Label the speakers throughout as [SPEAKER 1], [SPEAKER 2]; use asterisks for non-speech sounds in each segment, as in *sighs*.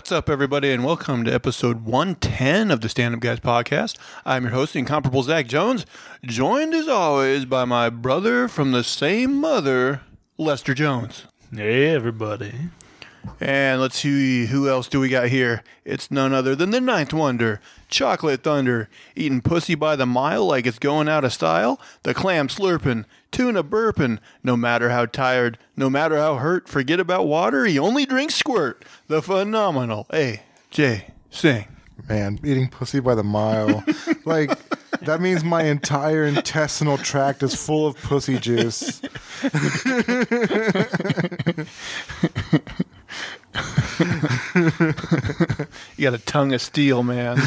[SPEAKER 1] What's up, everybody, and welcome to episode 110 of the Stand Up Guys podcast. I'm your host, the incomparable Zach Jones, joined as always by my brother from the same mother, Lester Jones.
[SPEAKER 2] Hey, everybody.
[SPEAKER 1] And let's see who else do we got here. It's none other than the Ninth Wonder, Chocolate Thunder, eating pussy by the mile like it's going out of style, the clam slurping, tuna burping. No matter how tired, no matter how hurt, forget about water. He only drinks squirt. The phenomenal A. J. Sing.
[SPEAKER 3] Man, eating pussy by the mile. *laughs* like, that means my entire intestinal tract is full of pussy juice. *laughs* *laughs*
[SPEAKER 1] You got a tongue of steel, man. *laughs*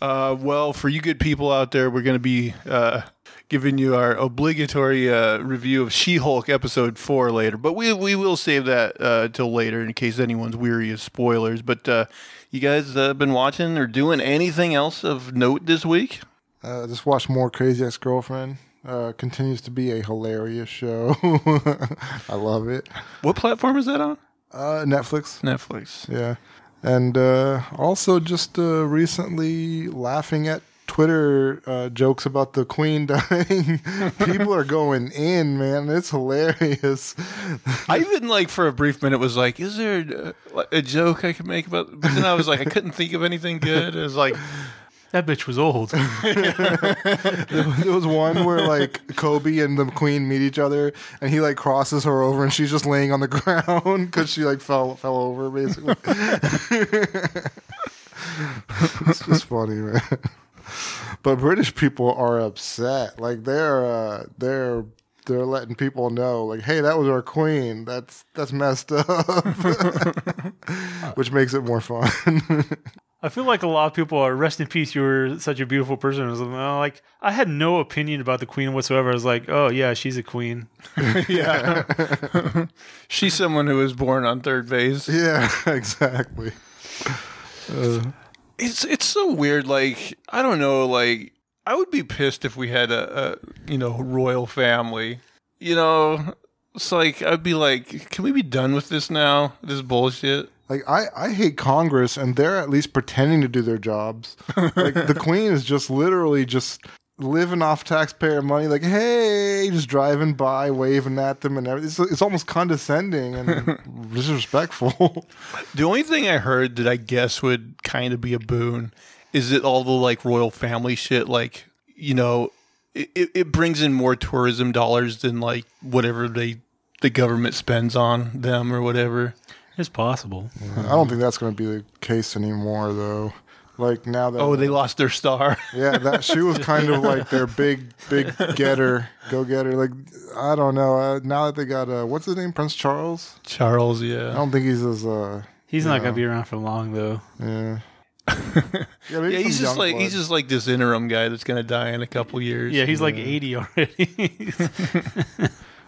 [SPEAKER 1] uh, well, for you good people out there, we're going to be uh, giving you our obligatory uh, review of She-Hulk episode four later, but we we will save that uh, till later in case anyone's weary of spoilers. But uh, you guys uh, been watching or doing anything else of note this week?
[SPEAKER 3] Uh, just watch more Crazy Ex Girlfriend. Uh, continues to be a hilarious show. *laughs* I love it.
[SPEAKER 1] What platform is that on?
[SPEAKER 3] Uh, Netflix.
[SPEAKER 1] Netflix.
[SPEAKER 3] Yeah. And uh, also just uh, recently laughing at Twitter uh, jokes about the Queen *laughs* dying. People are going in, man. It's hilarious.
[SPEAKER 1] I even like for a brief minute was like, is there a, a joke I could make about? But then I was like, I couldn't think of anything good. It was like,
[SPEAKER 2] That bitch was old. *laughs*
[SPEAKER 3] There was one where like Kobe and the Queen meet each other, and he like crosses her over, and she's just laying on the *laughs* ground because she like fell fell over basically. *laughs* it's just funny, man. But British people are upset. Like they're uh, they're they're letting people know, like, hey, that was our queen. That's that's messed up, which makes it more fun.
[SPEAKER 2] I feel like a lot of people are rest in peace. You were such a beautiful person. I was uh, like, I had no opinion about the queen whatsoever. I was like, oh yeah, she's a queen. *laughs* *laughs*
[SPEAKER 1] yeah, *laughs* she's someone who was born on third base.
[SPEAKER 3] yeah, exactly.
[SPEAKER 1] Uh, it's it's so weird. Like I don't know. Like I would be pissed if we had a, a you know royal family. You know, it's like I'd be like, can we be done with this now? This bullshit.
[SPEAKER 3] Like I, I hate Congress, and they're at least pretending to do their jobs. Like the *laughs* Queen is just literally just living off taxpayer money. Like, hey, just driving by, waving at them, and everything. It's, it's almost condescending and *laughs* disrespectful.
[SPEAKER 1] The only thing I heard that I guess would kind of be a boon is that all the like royal family shit, like you know, it, it- it brings in more tourism dollars than like whatever they the government spends on them or whatever.
[SPEAKER 2] It's possible.
[SPEAKER 3] I don't think that's going to be the case anymore, though. Like now that
[SPEAKER 1] Oh, they lost their star. *laughs*
[SPEAKER 3] yeah, that she was kind of like their big, big getter, go getter. Like I don't know. Uh, now that they got uh, what's his name, Prince Charles.
[SPEAKER 1] Charles, yeah.
[SPEAKER 3] I don't think he's as uh,
[SPEAKER 2] He's not
[SPEAKER 3] Yeah.
[SPEAKER 2] going to be around for long though.
[SPEAKER 3] yeah. *laughs* yeah,
[SPEAKER 1] Yeah, he's just
[SPEAKER 3] young
[SPEAKER 1] like he's just like this interim guy that's gonna die in a couple years.
[SPEAKER 2] Yeah, he's like 80 already. *laughs*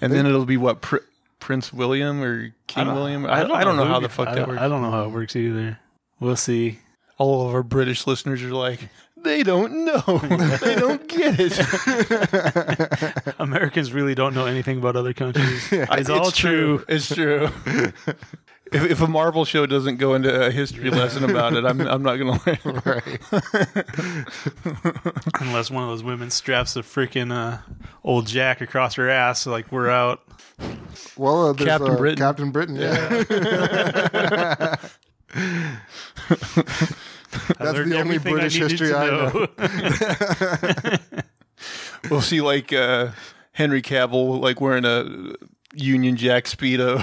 [SPEAKER 1] and then it'll be what Pr- Prince William or King William. I, I don't, know how the fuck that
[SPEAKER 2] don't-
[SPEAKER 1] works.
[SPEAKER 2] I don't know how it works either. We'll see.
[SPEAKER 1] All of our British listeners are like, they don't know, *laughs* they don't get it. *laughs*
[SPEAKER 2] Americans really don't know anything about other countries. *laughs* It's all true.
[SPEAKER 1] It's true. If, if a Marvel show doesn't go into a history lesson about it, I'm I'm not gonna *laughs* learn.
[SPEAKER 2] Unless one of those women straps a freaking uh, old Jack across her ass, like we're out.
[SPEAKER 3] Well, uh, there's,
[SPEAKER 1] Captain
[SPEAKER 3] uh,
[SPEAKER 1] Britain.
[SPEAKER 3] Captain Britain, yeah. *laughs*
[SPEAKER 2] I
[SPEAKER 3] That's the only British
[SPEAKER 2] needed
[SPEAKER 3] history I know. *laughs*
[SPEAKER 1] We'll see like uh, Henry Cavill like wearing a Union Jack speedo.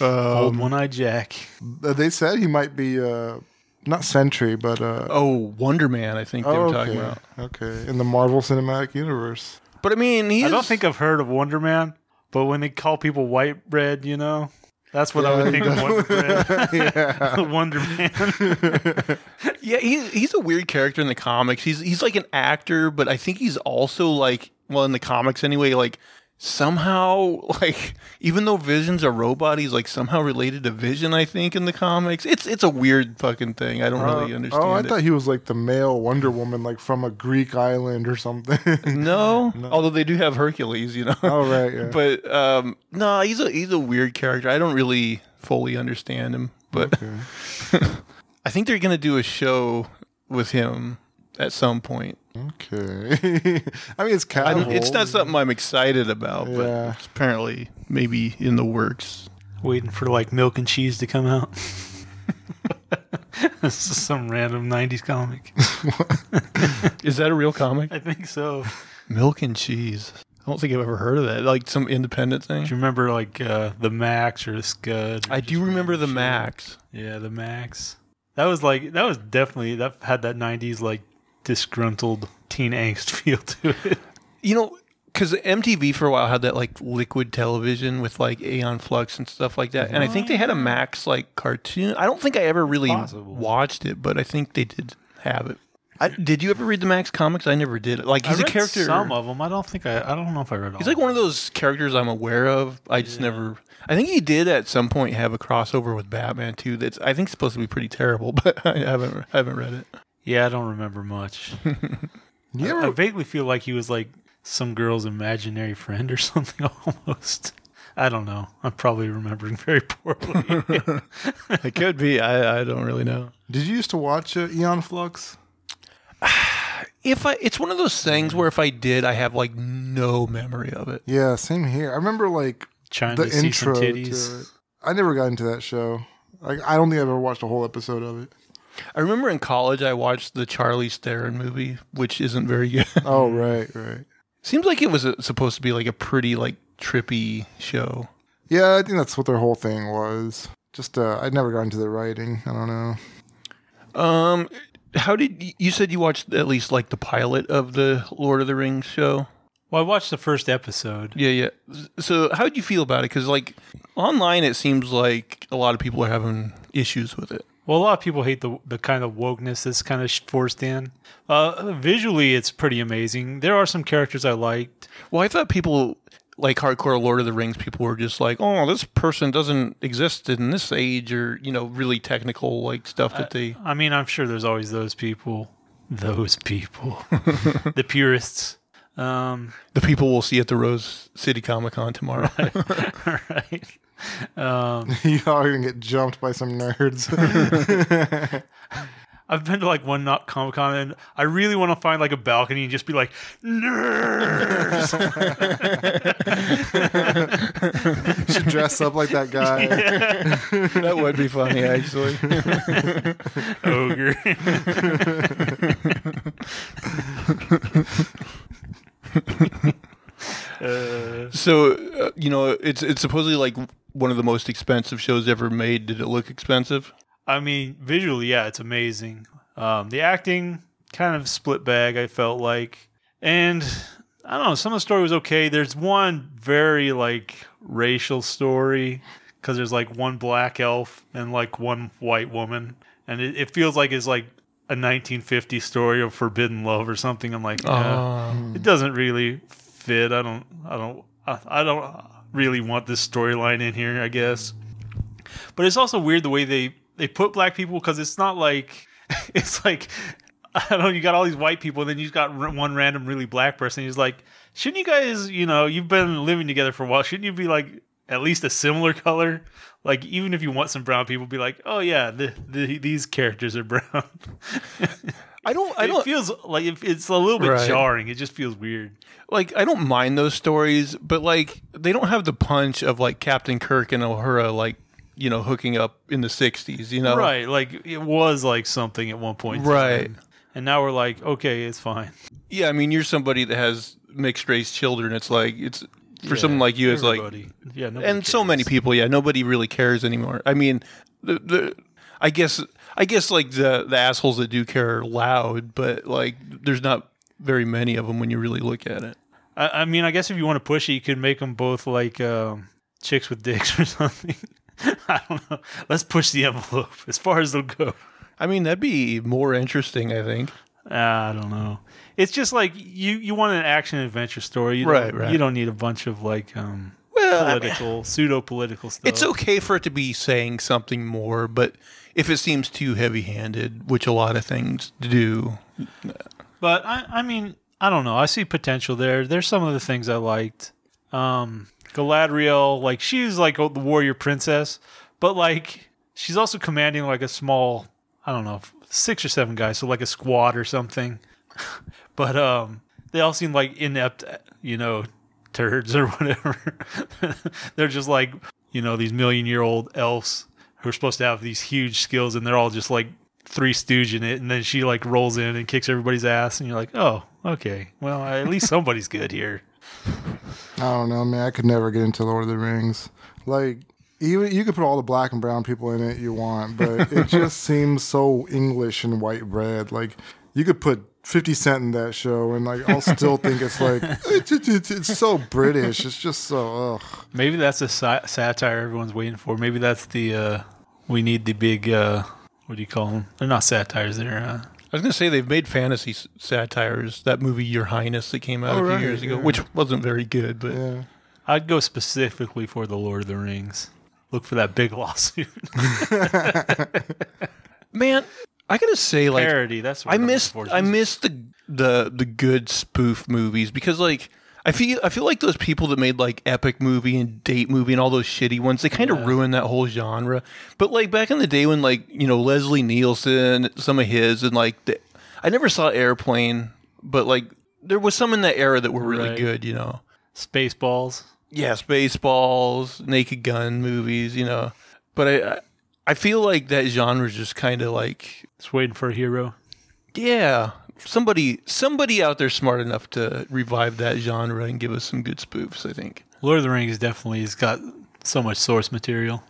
[SPEAKER 1] *laughs*
[SPEAKER 2] Old one-eyed Jack.
[SPEAKER 3] Uh, they said he might be uh, not Sentry, but uh,
[SPEAKER 1] oh, Wonder Man, I think they
[SPEAKER 3] oh,
[SPEAKER 1] were talking
[SPEAKER 3] okay,
[SPEAKER 1] about.
[SPEAKER 3] okay, in the Marvel Cinematic Universe.
[SPEAKER 1] But I mean, he's
[SPEAKER 2] I don't think I've heard of Wonder Man, but when they call people white bread, you know, that's what I would think of Wonder Bread. Wonder Man. *laughs*
[SPEAKER 1] Yeah, *laughs* *laughs* he's he's a weird character in the comics. He's he's like an actor, but I think he's also like well in the comics anyway. Like somehow *laughs* like even though Vision's a robot, he's like somehow related to Vision. I think in the comics, it's it's a weird fucking thing. I don't really
[SPEAKER 3] Uh,
[SPEAKER 1] understand.
[SPEAKER 3] Oh, I
[SPEAKER 1] it.
[SPEAKER 3] thought he was like the male Wonder Woman, like from a Greek island or something. *laughs*
[SPEAKER 1] no, although they do have Hercules, you know.
[SPEAKER 3] oh right, yeah. *laughs*
[SPEAKER 1] But um, no, he's a he's a weird character. I don't really fully understand him, but I think they're gonna do a show with him at some point.
[SPEAKER 3] Okay. *laughs* I mean, it's
[SPEAKER 1] I
[SPEAKER 3] casual.
[SPEAKER 1] don't, it's not something I'm excited about,
[SPEAKER 3] Yeah.
[SPEAKER 1] but it's apparently maybe in the works.
[SPEAKER 2] Waiting for like milk and cheese to come out. *laughs* this is some random '90s comic. *laughs*
[SPEAKER 1] Is that a real comic?
[SPEAKER 2] I think so.
[SPEAKER 1] Milk and cheese. I don't think I've ever heard of that. Like some independent thing.
[SPEAKER 2] Do you remember like uh, the Max or the Scud? or
[SPEAKER 1] I
[SPEAKER 2] just
[SPEAKER 1] do remember the
[SPEAKER 2] random shit?
[SPEAKER 1] Max.
[SPEAKER 2] Yeah, the Max. That was like that was definitely that had that '90s like disgruntled teen angst *laughs* feel to it.
[SPEAKER 1] You know, because MTV for a while had that like liquid television with like Aeon Flux and stuff like that, and I think they had a Max like cartoon. I don't think I ever really
[SPEAKER 2] Possible.
[SPEAKER 1] watched it, but I think they did have it. I, did you ever read the Max comics? I never did. Like he's
[SPEAKER 2] I
[SPEAKER 1] a
[SPEAKER 2] read
[SPEAKER 1] character.
[SPEAKER 2] Some of them. I don't think I. I don't know if I read all.
[SPEAKER 1] He's like one of those characters I'm aware of. I just never. I think he did at some point have a crossover with Batman too. That's I think supposed to be pretty terrible, *laughs* but I haven't I haven't read it.
[SPEAKER 2] Yeah, I don't remember much. *laughs*
[SPEAKER 3] You
[SPEAKER 2] I,
[SPEAKER 3] ever-
[SPEAKER 2] I vaguely feel like he was like some girl's imaginary friend or *laughs* something almost. I don't know. I'm probably remembering very poorly. *laughs*
[SPEAKER 1] It could be. I I don't really know.
[SPEAKER 3] Did you used to watch uh, Aeon Flux? *sighs*
[SPEAKER 1] If I, it's one of those things where if I did, I have like no memory of it.
[SPEAKER 3] Yeah, same here. I remember like
[SPEAKER 2] Trying
[SPEAKER 3] the
[SPEAKER 2] to see some
[SPEAKER 3] intro to
[SPEAKER 2] titties.
[SPEAKER 3] it. I never got into that show. Like, I don't think I've ever watched a whole episode of it.
[SPEAKER 1] I remember in college I watched the Charlize Theron movie, which isn't very good. *laughs*
[SPEAKER 3] Oh right, right.
[SPEAKER 1] Seems like it was a, supposed to be like a pretty like trippy show.
[SPEAKER 3] Yeah, I think that's what their whole thing was. Just uh, I'd never got into the writing. I don't know.
[SPEAKER 1] Um, how did y- you said you watched at least like the pilot of the Lord of the Rings show?
[SPEAKER 2] Well, I watched the first episode.
[SPEAKER 1] Yeah, yeah. So how did you feel about it? Because like online, it seems like a lot of people are having issues with it.
[SPEAKER 2] Well, a lot of people hate the the kind of wokeness that's kind of forced in. Uh, visually, it's pretty amazing. There are some characters I liked.
[SPEAKER 1] Well, I thought people like hardcore Lord of the Rings people were just like, oh, this person doesn't exist in this age, or you know, really technical like stuff that they.
[SPEAKER 2] I mean, I'm sure there's always those people. Those people, *laughs* the purists. Um,
[SPEAKER 1] The people we'll see at the Rose City Comic Con tomorrow. *laughs*
[SPEAKER 2] right. Um, *laughs*
[SPEAKER 3] you are gonna get jumped by some nerds. *laughs*
[SPEAKER 2] I've been to like one not Comic Con, and I really want to find like a balcony and just be like, nerds. *laughs*
[SPEAKER 3] Should dress up like that guy.
[SPEAKER 1] that would be funny, actually.
[SPEAKER 2] ogre. uh,
[SPEAKER 1] So, uh, you know, it's it's supposedly like one of the most expensive shows ever made. Did it look expensive?
[SPEAKER 2] I mean, visually, yeah, it's amazing. Um, the acting kind of split bag. I felt like, and I don't know. Some of the story was okay. There's one very like racial story because there's like one black elf and like one white woman, and it, it feels like it's like a 1950 story of forbidden love or something. I'm like, yeah,
[SPEAKER 1] Uh,
[SPEAKER 2] it doesn't really fit. I don't. I don't. I, I don't really want this storyline in here. I guess. But it's also weird the way they they put black people because it's not like *laughs* it's like I don't know. You got all these white people, and then you got one random really black person. He's like, shouldn't you guys, you know, you've been living together for a while. Shouldn't you be like at least a similar color? Like even if you want some brown people, be like, oh yeah, the, the, these characters are brown. *laughs*
[SPEAKER 1] I don't. I
[SPEAKER 2] it
[SPEAKER 1] don't
[SPEAKER 2] feels like it- it's a little bit
[SPEAKER 1] Right.
[SPEAKER 2] jarring. It just feels weird.
[SPEAKER 1] like. I don't mind those stories, but like they don't have the punch of like Captain Kirk and Uhura, like you know, hooking up in the '60s. You know,
[SPEAKER 2] Right. Like it was like something at one point. in
[SPEAKER 1] Right.
[SPEAKER 2] And now we're like, okay, it's fine.
[SPEAKER 1] Yeah, I mean, you're somebody that has mixed race children. It's like it's for
[SPEAKER 2] Yeah,
[SPEAKER 1] someone like you. It's like
[SPEAKER 2] everybody. yeah, nobody
[SPEAKER 1] and so many people yeah nobody really cares anymore i mean the, the i guess i guess like the the assholes that do care are loud but like there's not very many of them when you really look at it
[SPEAKER 2] I, I mean, I guess if you want to push it, you could make them both like um, chicks with dicks *laughs* or something. *laughs* I don't know. Let's push the envelope as far as they'll go.
[SPEAKER 1] i mean that'd be more interesting i think
[SPEAKER 2] I don't know. It's just like you you want an action adventure story, you
[SPEAKER 1] Right, right.
[SPEAKER 2] You don't need a bunch of like um
[SPEAKER 1] Well, I mean,
[SPEAKER 2] political pseudo political stuff.
[SPEAKER 1] it's okay for it to be saying something more, but if it seems too heavy-handed, which a lot of things do,
[SPEAKER 2] But I, I mean, I don't know. I see potential there. There's some of the things I liked. Um, Galadriel, like she's like the warrior princess, but like she's also commanding like a small, I don't know, six or seven guys, so like a squad or something. *laughs* but um, they all seem like inept, you know, turds or *laughs* whatever. they're just like you know these million year old elves who are supposed to have these huge skills, and they're all just like three stooge in it, and then she like rolls in and kicks everybody's ass, and you're like, oh, okay, well at least *laughs* somebody's good here.
[SPEAKER 3] I don't know, man. I could never get into Lord of the Rings. Like, even you could put all the black and brown people in it you want, but it *laughs* just seems so English and white bread. Like, you could put 50 Cent in that show, and like, I'll still *laughs* think it's like, it's, it's, it's, it's so British. It's just so, ugh.
[SPEAKER 2] Maybe that's a sa- satire everyone's waiting for. Maybe that's the uh, we need the big uh, what do you call them? They're not satires. They're uh,
[SPEAKER 1] I was going to say they've made fantasy s- satires. That movie Your Highness that came out
[SPEAKER 3] Oh,
[SPEAKER 1] a few
[SPEAKER 3] right,
[SPEAKER 1] years ago,
[SPEAKER 3] yeah.
[SPEAKER 1] which wasn't very good, but
[SPEAKER 3] Yeah.
[SPEAKER 2] I'd go specifically for the Lord of the Rings. Look for that big *laughs* lawsuit *laughs*
[SPEAKER 1] man, I got to say like
[SPEAKER 2] parody. That's what
[SPEAKER 1] I
[SPEAKER 2] I'm
[SPEAKER 1] missed
[SPEAKER 2] looking for.
[SPEAKER 1] I missed the the the good spoof movies because like I feel I feel like those people that made like epic movie and date movie and all those shitty ones they kind of
[SPEAKER 2] Yeah.
[SPEAKER 1] ruined that whole genre. But like back in the day when like you know Leslie Nielsen some of his and like the, I never saw Airplane, but like there was some in that era that were really
[SPEAKER 2] Right.
[SPEAKER 1] good. You know,
[SPEAKER 2] Spaceballs.
[SPEAKER 1] yeah, Spaceballs, Naked Gun movies. You know, but I I, I feel like that genre is just kind of like
[SPEAKER 2] Just waiting for a hero.
[SPEAKER 1] yeah, somebody somebody out there smart enough to revive that genre and give us some good spoofs. I think.
[SPEAKER 2] Lord of the Rings definitely has got so much source material.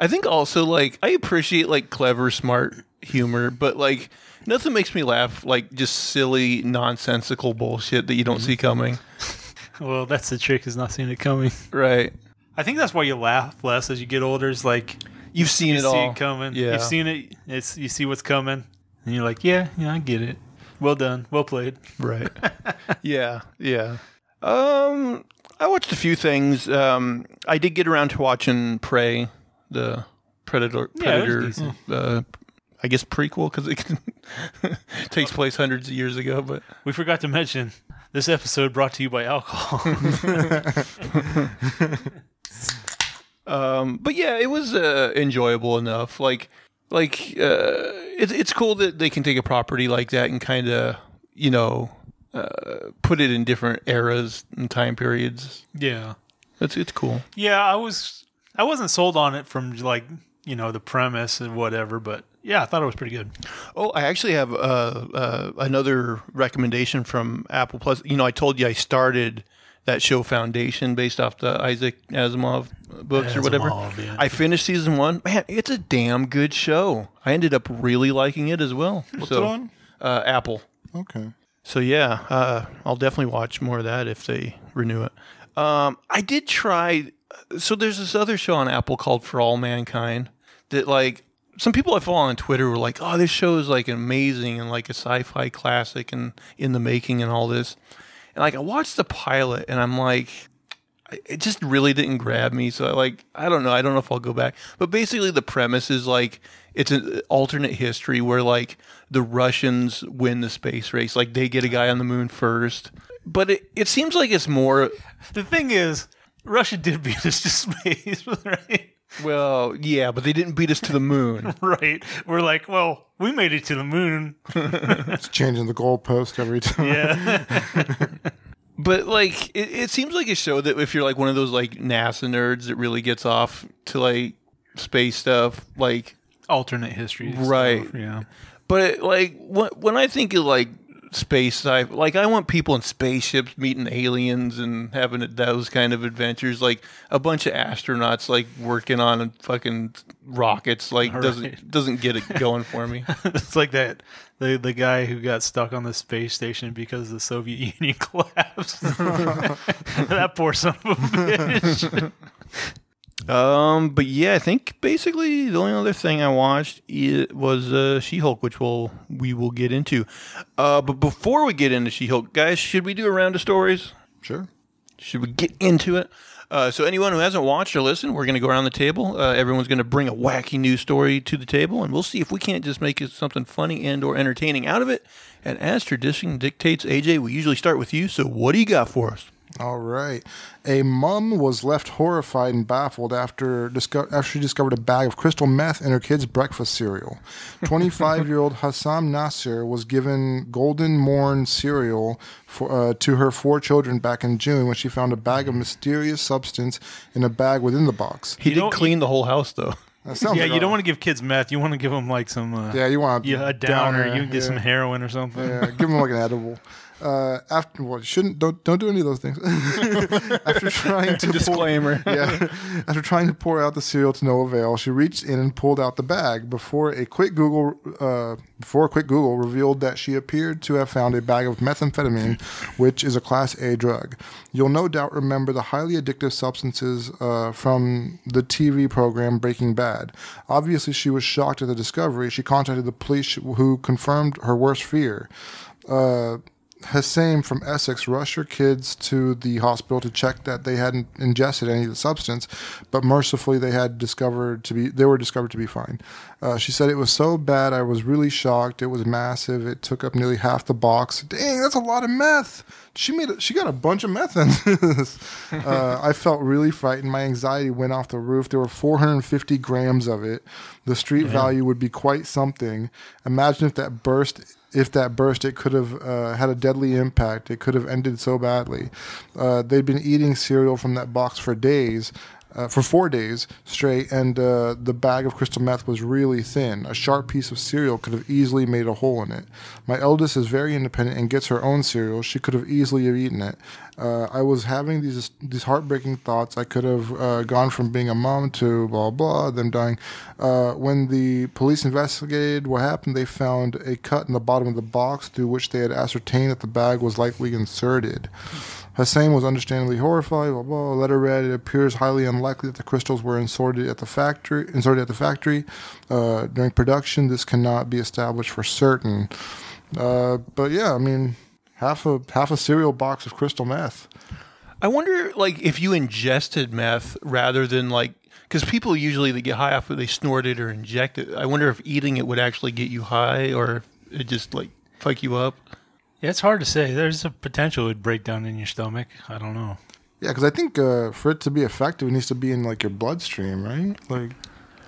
[SPEAKER 1] I think also like I appreciate like clever, smart humor, but like nothing makes me laugh like just silly, nonsensical bullshit that you don't mm-hmm. see coming. *laughs*
[SPEAKER 2] Well, that's the trick is not seeing it coming.
[SPEAKER 1] Right?
[SPEAKER 2] I think that's why you laugh less as you get older. Is like
[SPEAKER 1] You've seen
[SPEAKER 2] you
[SPEAKER 1] it
[SPEAKER 2] see
[SPEAKER 1] all.
[SPEAKER 2] it coming.
[SPEAKER 1] Yeah.
[SPEAKER 2] You've seen it. It's you see what's coming, and you're like, yeah, yeah, I get it. Well done, well played.
[SPEAKER 1] Right. *laughs* yeah, yeah. Um, I watched a few things. Um, I did get around to watching Prey, the Predator.
[SPEAKER 2] Yeah,
[SPEAKER 1] Predator. uh, I guess prequel because it *laughs* takes place hundreds of years ago. But
[SPEAKER 2] We forgot to mention this episode brought to you by alcohol. *laughs*
[SPEAKER 1] um, but yeah, it was uh, enjoyable enough. Like, like uh, it's it's cool that they can take a property like that and kind of you know uh, put it in different eras and time periods.
[SPEAKER 2] yeah,
[SPEAKER 1] It's it's cool.
[SPEAKER 2] yeah. I was I wasn't sold on it from like you know the premise and whatever, but yeah, I thought it was pretty good.
[SPEAKER 1] Oh, I actually have uh, uh, another recommendation from Apple Plus. You know, I told you I started that show Foundation based off the Isaac Asimov books or whatever.
[SPEAKER 2] Yeah.
[SPEAKER 1] I finished season one. Man, it's a damn good show. I ended up really liking it as well.
[SPEAKER 3] What's
[SPEAKER 1] so,
[SPEAKER 3] it on?
[SPEAKER 1] Uh, Apple.
[SPEAKER 3] Okay.
[SPEAKER 1] So yeah, uh, I'll definitely watch more of that if they renew it. Um, I did try. So there's this other show on Apple called For All Mankind that like some people I follow on Twitter were like, "Oh, this show is like amazing and like a sci-fi classic and in the making and all this." And like I watched the pilot and I'm like, it just really didn't grab me. So I like I don't know. I don't know if I'll go back. But basically, the premise is like it's an alternate history where like the Russians win the space race. Like they get a guy on the moon first. But it, it seems like it's more
[SPEAKER 2] The thing is, Russia did beat us to space, *laughs* right?
[SPEAKER 1] Well, yeah, but they didn't beat us to the moon. *laughs*
[SPEAKER 2] Right. We're like, well, we made it to the moon. *laughs* *laughs*
[SPEAKER 3] It's changing the goalpost every time.
[SPEAKER 2] Yeah.
[SPEAKER 1] But like it, it seems like a show that if you're like one of those like NASA nerds that really gets off to like space stuff, like
[SPEAKER 2] Alternate history.
[SPEAKER 1] Right.
[SPEAKER 2] Stuff, yeah.
[SPEAKER 1] But it, like when when I think of like space sci, like I want people in spaceships meeting aliens and having those kind of adventures. Like a bunch of astronauts like working on fucking rockets. Like doesn't doesn't get it going for me. *laughs*
[SPEAKER 2] it's like that the the guy who got stuck on the space station because the Soviet Union *laughs* collapsed. *laughs* that poor son of a bitch.
[SPEAKER 1] Um, but yeah, I think basically the only other thing I watched was uh, She-Hulk, which we'll we will get into. Uh, but before we get into She-Hulk, guys, should we do a round of stories?
[SPEAKER 3] Sure.
[SPEAKER 1] Should we get into it? Uh, so anyone who hasn't watched or listened, we're going to go around the table. Uh, everyone's going to bring a wacky news story to the table, and we'll see if we can't just make it something funny and or entertaining out of it. And as tradition dictates, AJ, we usually start with you. So what do you got for us?
[SPEAKER 3] All right. A mom was left horrified and baffled after disco- after she discovered a bag of crystal meth in her kid's breakfast cereal. 25-year-old Hassam Nasser was given Golden Morn cereal for, uh, to her four children back in June when she found a bag of mysterious substance in a bag within the box.
[SPEAKER 1] He
[SPEAKER 2] You
[SPEAKER 1] did
[SPEAKER 2] don't-
[SPEAKER 1] clean the whole house, though.
[SPEAKER 3] That sounds
[SPEAKER 2] Yeah,
[SPEAKER 3] like
[SPEAKER 2] you don't want to give kids meth. You want to give them like some. Uh,
[SPEAKER 3] Yeah, you want
[SPEAKER 2] yeah, a downer. You can get some heroin or something.
[SPEAKER 3] Yeah, give them like an *laughs* edible. Uh, after well, you shouldn't don't don't do any of those things. *laughs* after trying to *laughs*
[SPEAKER 1] Disclaimer. *laughs*
[SPEAKER 3] yeah. After trying to pour out the cereal to no avail, she reached in and pulled out the bag. Before a quick Google, uh, before a quick Google revealed that she appeared to have found a bag of methamphetamine, which is a Class A drug. You'll no doubt remember the highly addictive substances uh, from the TV program Breaking Bad. Obviously, she was shocked at the discovery. She contacted the police, who confirmed her worst fear. Uh, Hussein from Essex rushed her kids to the hospital to check that they hadn't ingested any of the substance, but mercifully they had discovered to be they were discovered to be fine. Uh, she said it was so bad I was really shocked. It was massive. It took up nearly half the box. Dang, that's a lot of meth. She made a, she got a bunch of meth in this. *laughs* uh, I felt really frightened. My anxiety went off the roof. There were 450 grams of it. The street value would be quite something. Imagine if that burst if that burst, it could have uh, had a deadly impact. It could have ended so badly. Uh, they'd been eating cereal from that box for days, uh, for four days straight, and uh, the bag of crystal meth was really thin. A sharp piece of cereal could have easily made a hole in it. My eldest is very independent and gets her own cereal. She could have easily have eaten it. Uh, I was having these these heartbreaking thoughts. I could have uh, gone from being a mom to blah blah, them dying. Uh, when the police investigated what happened, they found a cut in the bottom of the box through which they had ascertained that the bag was likely inserted. Hussein was understandably horrified. Blah, blah. Letter read, "It appears highly unlikely that the crystals were inserted at the factory. Inserted at the factory uh, during production. This cannot be established for certain." Uh, but yeah, I mean, half a half a cereal box of crystal meth.
[SPEAKER 1] I wonder, like, if you ingested meth rather than like, because people usually they get high off of they snort it or inject it. I wonder if eating it would actually get you high or it just like fuck you up.
[SPEAKER 2] Yeah, it's hard to say. There's a potential it would break down in your stomach. I don't know.
[SPEAKER 3] Yeah, because I think uh, for it to be effective, it needs to be in like your bloodstream, right? Like,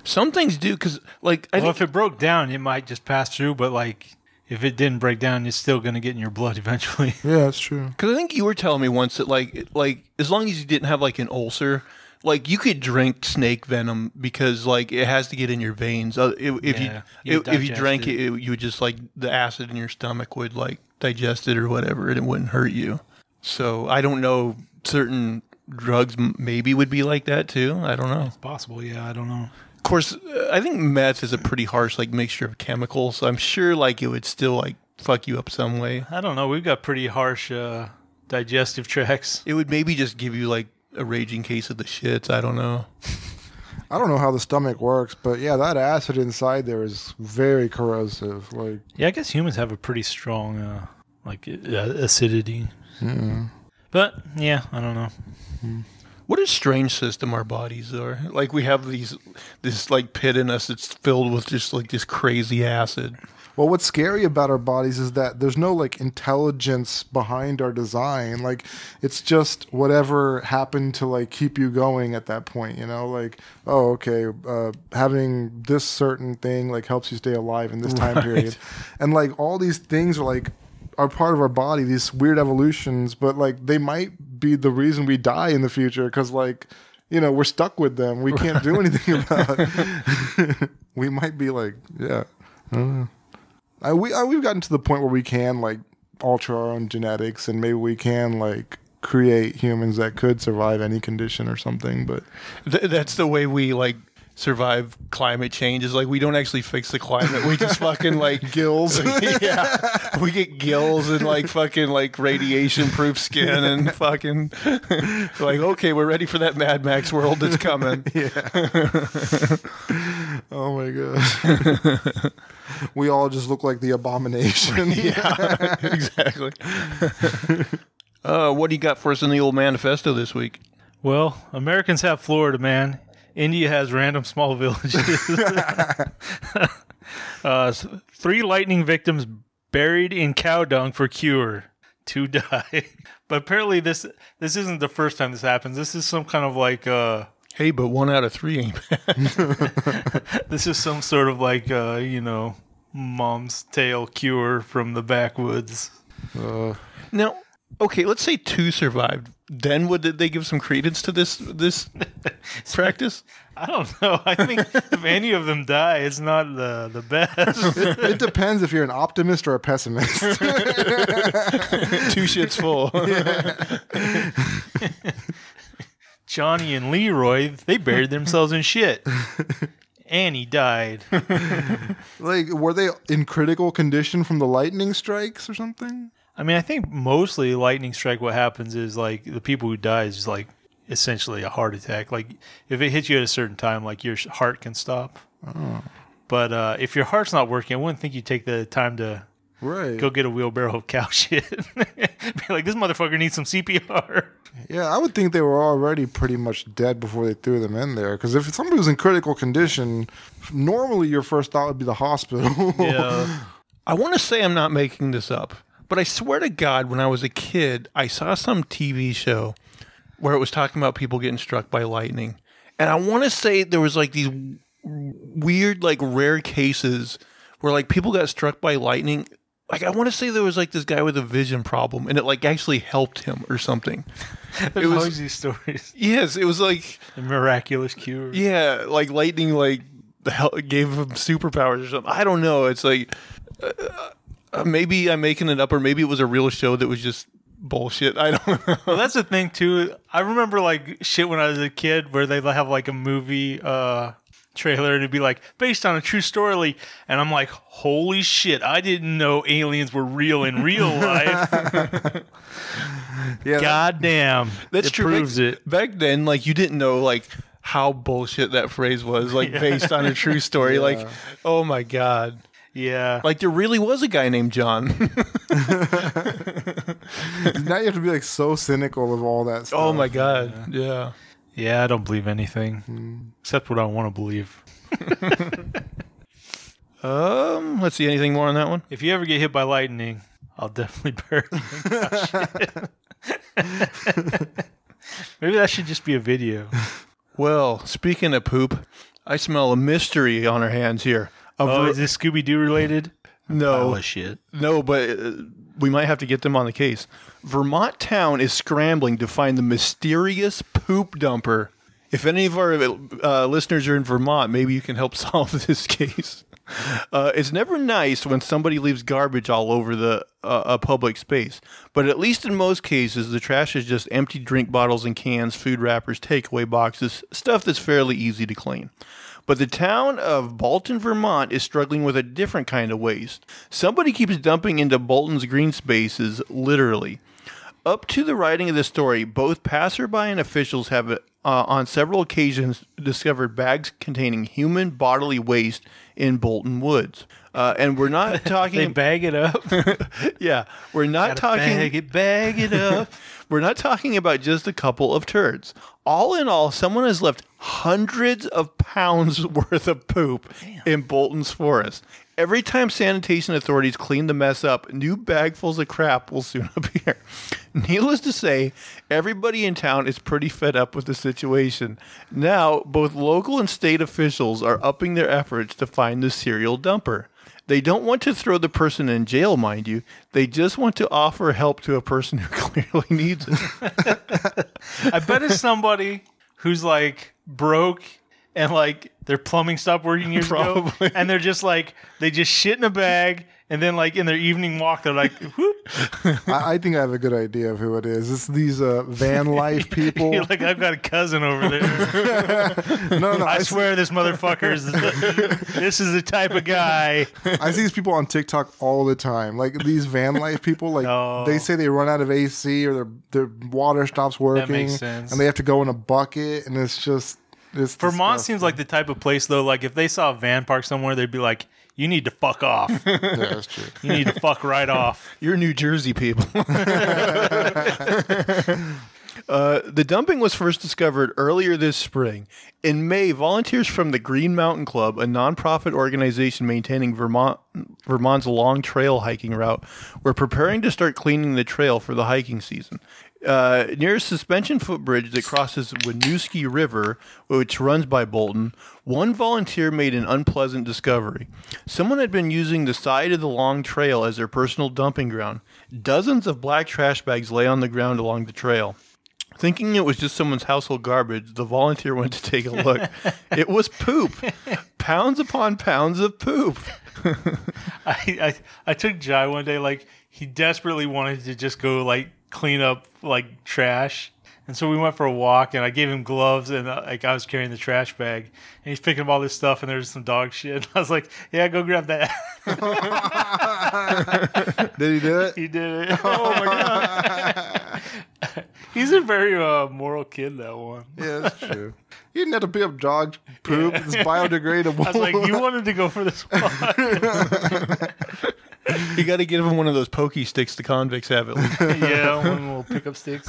[SPEAKER 1] Some things do because, like, I
[SPEAKER 2] well,
[SPEAKER 1] think
[SPEAKER 2] if it broke down, it might just pass through. But like, if it didn't break down, it's still going to get in your blood *laughs* eventually.
[SPEAKER 3] yeah, that's true.
[SPEAKER 1] Because I think you were telling me once that like like as long as you didn't have like an ulcer, like you could drink snake venom because like it has to get in your veins. Uh, if, if
[SPEAKER 2] Yeah,
[SPEAKER 1] you
[SPEAKER 2] you
[SPEAKER 1] if, if you drank
[SPEAKER 2] it.
[SPEAKER 1] it, it, you would just like the acid in your stomach would like digest it or whatever, and it wouldn't hurt you. So I don't know. Certain drugs maybe would be like that too. I don't know.
[SPEAKER 2] Possible, yeah. I don't know.
[SPEAKER 1] Of course, uh, I think meth is a pretty harsh like mixture of chemicals. So I'm sure like it would still like fuck you up some way.
[SPEAKER 2] I don't know. We've got pretty harsh uh, digestive *laughs* tracts.
[SPEAKER 1] It would maybe just give you like a raging case of the shits. I don't know. *laughs*
[SPEAKER 3] I don't know how the stomach works, but yeah, that acid inside there is very corrosive. Like,
[SPEAKER 2] Yeah, I guess humans have a pretty strong uh, like uh, acidity. But yeah, I don't know.
[SPEAKER 1] What a strange system our bodies are. Like we have these this like pit in us that's filled with just like this crazy acid.
[SPEAKER 3] well, what's scary about our bodies is that there's no like intelligence behind our design. Like, it's just whatever happened to like keep you going at that point. You know, like, oh, okay, uh, having this certain thing like helps you stay alive in this time *laughs* period, and like all these things are like are part of our body. These weird evolutions, but like they might be the reason we die in the future because like. You know, we're stuck with them. We can't do anything about it. *laughs* we might be like, yeah. I don't know. I, we I, we've gotten to the point where we can like alter our own genetics, and maybe we can like create humans that could survive any condition or something. But
[SPEAKER 1] Th- that's the way we like survive climate change. Is like we don't actually fix the climate. We just fucking like *laughs*
[SPEAKER 3] Gills. *laughs*
[SPEAKER 1] yeah, we get gills and like fucking like radiation proof skin and *laughs* fucking like okay, we're ready for that Mad Max world that's coming. yeah.
[SPEAKER 3] oh my gosh. we all just look like the abomination.
[SPEAKER 1] yeah, exactly. Uh, what do you got for us in the old manifesto this week?
[SPEAKER 2] Well, Americans have Florida, man. India has random small *laughs* villages. *laughs* uh, three lightning victims buried in cow dung for cure. Two *laughs* die. but apparently this this isn't the first time this happens. This is some kind of like uh
[SPEAKER 1] Hey, but one out of three ain't bad.
[SPEAKER 2] this is some sort of like uh, you know, mom's tale cure from the backwoods.
[SPEAKER 3] Uh,
[SPEAKER 1] Now, okay, let's say two survived. Then would they give some credence to this this *laughs* practice?
[SPEAKER 2] I don't know. I think if any of them die, it's not the the best. *laughs*
[SPEAKER 3] it depends if you're an optimist or a pessimist. *laughs*
[SPEAKER 1] two shits full.
[SPEAKER 2] Johnny and Leroy, they buried themselves in shit. Annie died.
[SPEAKER 3] like, were they in critical condition from the lightning strikes or something?
[SPEAKER 2] I mean, I think mostly lightning strike. What happens is like the people who die is like essentially a heart attack. Like if it hits you at a certain time, like your heart can stop. But uh, if your heart's not working, I wouldn't think you'd take the time to
[SPEAKER 3] Right.
[SPEAKER 2] go get a wheelbarrow of cow *laughs* shit. Be like, this motherfucker needs some CPR.
[SPEAKER 3] Yeah, I would think they were already pretty much dead before they threw them in there. Because if somebody was in critical condition, normally your first thought would be the hospital.
[SPEAKER 2] Yeah. *laughs*
[SPEAKER 1] I want to say I'm not making this up, but I swear to God, when I was a kid, I saw some TV show where it was talking about people getting struck by lightning, and I want to say there was like these weird, like rare cases where like people got struck by lightning. Like I want to say there was like this guy with a vision problem, and it like actually helped him or something. *laughs*
[SPEAKER 2] There's
[SPEAKER 1] was-
[SPEAKER 2] always these stories.
[SPEAKER 1] Yes, it was like
[SPEAKER 2] The miraculous cure.
[SPEAKER 1] yeah, like lightning, like gave him superpowers or something. I don't know. It's like uh, uh, maybe I'm making it up, or maybe it was a real show that was just bullshit. I don't *laughs* know.
[SPEAKER 2] Well, that's the thing too. I remember like shit when I was a kid where they have like a movie uh trailer and it'd be like based on a true story and I'm like, holy shit, I didn't know aliens were real in real *laughs* life.
[SPEAKER 3] yeah,
[SPEAKER 2] God damn.
[SPEAKER 1] That's
[SPEAKER 2] it
[SPEAKER 1] true.
[SPEAKER 2] proves
[SPEAKER 1] back,
[SPEAKER 2] it.
[SPEAKER 1] Back then, like you didn't know like how bullshit that phrase was, like *laughs* based on a true story. Like, oh my god.
[SPEAKER 2] Yeah.
[SPEAKER 1] Like there really was a guy named John. *laughs*
[SPEAKER 3] now you have to be like so cynical of all that stuff.
[SPEAKER 1] oh my god. Yeah.
[SPEAKER 2] yeah, I don't believe anything. Except what I want to believe. *laughs*
[SPEAKER 1] Um. Let's see. Anything more on that one?
[SPEAKER 2] If you ever get hit by lightning, I'll definitely *laughs* bury you. Maybe that should just be a video.
[SPEAKER 1] Well, speaking of poop, I smell a mystery on our hands here.
[SPEAKER 2] Oh,
[SPEAKER 1] ver-
[SPEAKER 2] is this Scooby Doo related?
[SPEAKER 1] no,
[SPEAKER 2] shit.
[SPEAKER 1] No, but uh, we might have to get them on the case. Vermont town is scrambling to find the mysterious poop dumper. If any of our uh, listeners are in Vermont, maybe you can help *laughs* solve this case. Uh, it's never nice when somebody leaves garbage all over the uh, a public space, but at least in most cases, the trash is just empty drink bottles and cans, food wrappers, takeaway boxes, stuff that's fairly easy to clean. But the town of Bolton, Vermont is struggling with a different kind of waste. Somebody keeps dumping into Bolton's green spaces, literally. Up to the writing of this story, both passerby and officials have, uh, on several occasions, discovered bags containing human bodily waste in Bolton Woods. Uh, and we're not *laughs*
[SPEAKER 2] They
[SPEAKER 1] talking.
[SPEAKER 2] bag it up. *laughs*
[SPEAKER 1] yeah, we're not
[SPEAKER 2] Gotta
[SPEAKER 1] talking.
[SPEAKER 2] bag it, bag it up. *laughs*
[SPEAKER 1] We're not talking about just a couple of turds. All in all, someone has left hundreds of pounds *laughs* worth of poop in Bolton's forest. Every time sanitation authorities clean the mess up, new bagfuls of crap will soon *laughs* appear. Needless to say, everybody in town is pretty fed up with the situation. Now, both local and state officials are upping their efforts to find the serial dumper. They don't want to throw the person in jail, mind you. They just want to offer help to a person who *laughs* clearly needs it. *laughs*
[SPEAKER 2] I bet it's somebody who's like broke and like their plumbing stopped working years ago, and they're just like they just shit in a bag, and then like in their evening walk, they're like, whoop.
[SPEAKER 3] I, I think I have a good idea of who it is. It's these uh, van life *laughs* people.
[SPEAKER 2] You're like I've got a cousin over there. *laughs*
[SPEAKER 3] no, no,
[SPEAKER 2] I
[SPEAKER 3] I,
[SPEAKER 2] swear this motherfucker is this is the type of guy.
[SPEAKER 3] I see these people on TikTok all the time. Like these van life people, like
[SPEAKER 2] Oh.
[SPEAKER 3] they say they run out of AC or their their water stops working,
[SPEAKER 2] makes sense.
[SPEAKER 3] and they have to go in a bucket, and it's just it's
[SPEAKER 2] Vermont
[SPEAKER 3] disgusting.
[SPEAKER 2] seems like the type of place though. Like if they saw a van park somewhere, they'd be like, "You need to fuck off. *laughs*
[SPEAKER 3] yeah, that's true.
[SPEAKER 2] You need to fuck right off." *laughs*
[SPEAKER 1] You're New Jersey people. *laughs* Uh, the dumping was first discovered earlier this spring. In May, volunteers from the Green Mountain Club, a nonprofit organization maintaining Vermont Vermont's long trail hiking route, were preparing to start cleaning the trail for the hiking season. Uh, near a suspension footbridge that crosses Winooski River, which runs by Bolton, one volunteer made an unpleasant discovery. Someone had been using the side of the long trail as their personal dumping ground. Dozens of black trash bags lay on the ground along the trail. Thinking it was just someone's household garbage, the volunteer went to take a look. *laughs* it was poop. Pounds upon pounds of poop. *laughs*
[SPEAKER 2] I, I I took Jai one day. Like he desperately wanted to just go like clean up like trash. And so we went for a walk, and I gave him gloves, and uh, like I was carrying the trash bag, and he's picking up all this stuff, and there's some dog shit. *laughs* I was like, "Yeah, go grab that." *laughs*
[SPEAKER 3] Did he do it?
[SPEAKER 2] he did it. *laughs* Oh my god! he's a very uh, moral kid. That one.
[SPEAKER 3] Yeah, that's true. You didn't have to pick up dog poop. It's biodegradable.
[SPEAKER 2] I was like, "You wanted to go for this one." *laughs*
[SPEAKER 1] You got to give him one of those pokey sticks the convicts have at least. *laughs*
[SPEAKER 2] yeah, one little pickup sticks.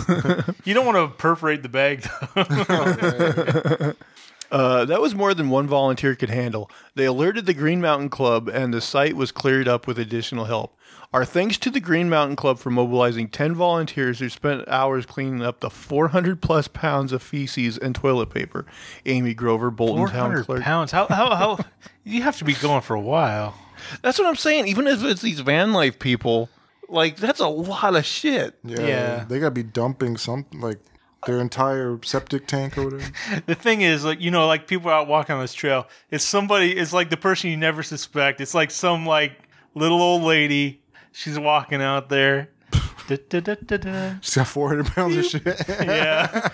[SPEAKER 2] You don't want to perforate the bag though. *laughs*
[SPEAKER 1] Oh, Uh, that was more than one volunteer could handle. They alerted the Green Mountain Club, and the site was cleared up with additional help. Our thanks to the Green Mountain Club for mobilizing 10 volunteers who spent hours cleaning up the 400 plus pounds of feces and toilet paper. Amy Grover, Bolton
[SPEAKER 2] Four
[SPEAKER 1] Town
[SPEAKER 2] hundred
[SPEAKER 1] Clerk.
[SPEAKER 2] pounds. How how how? *laughs* You have to be going for a while.
[SPEAKER 1] That's what I'm saying. Even if it's these van life people, like, that's a lot of shit.
[SPEAKER 3] yeah,
[SPEAKER 2] Yeah.
[SPEAKER 3] they got to be dumping something like their entire septic tank or whatever. *laughs*
[SPEAKER 2] The thing is, like you know, like people out walking on this trail. It's somebody. It's like the person you never suspect. It's like some like little old lady. She's walking out there. *laughs* Da-da-da-da-da.
[SPEAKER 3] She's got 400 pounds of shit. *laughs*
[SPEAKER 2] Yeah,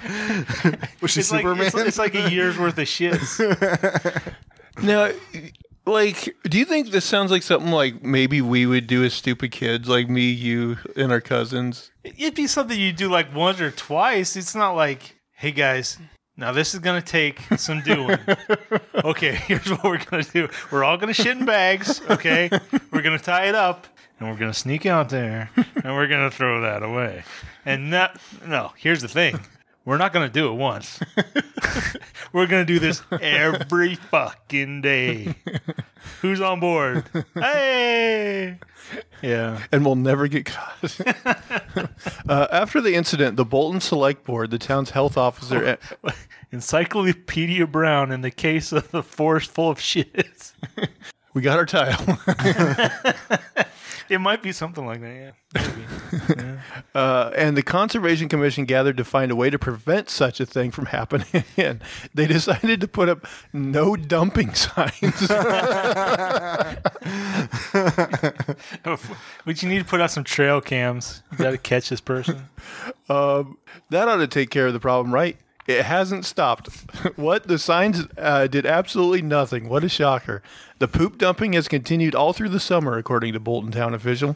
[SPEAKER 3] Was she
[SPEAKER 2] it's like, it's, it's like a year's worth of shits.
[SPEAKER 1] Now, like, do you think this sounds like something like maybe we would do as stupid kids, like me, you, and our cousins?
[SPEAKER 2] It'd be something you do like once or twice. It's not like, hey guys, now this is gonna take some doing. *laughs* okay, *laughs* here's what we're gonna do. We're all gonna shit in bags. Okay, we're gonna tie it up and we're gonna sneak out there and we're gonna throw that away. And not no. Here's the thing. We're not gonna do it once. *laughs* we're gonna do this every fucking day. Who's on board? Hey. Yeah.
[SPEAKER 1] and we'll never get caught. *laughs* uh, after the incident, the Bolton Select Board, the town's health officer, *laughs*
[SPEAKER 2] Encyclopedia Brown in the case of the forest full of shit.
[SPEAKER 1] we got our title.
[SPEAKER 2] It might be something like that, yeah. Maybe. *laughs*
[SPEAKER 1] Uh, and the Conservation Commission gathered to find a way to prevent such a thing from happening *laughs* again. They decided to put up no dumping *laughs* signs.
[SPEAKER 2] but you need to put out some trail cams. You got to catch this person.
[SPEAKER 1] um, that ought to take care of the problem, right? It hasn't stopped. *laughs* what? The signs uh, did absolutely nothing. What a shocker. The poop dumping has continued all through the summer, according to Bolton Town official.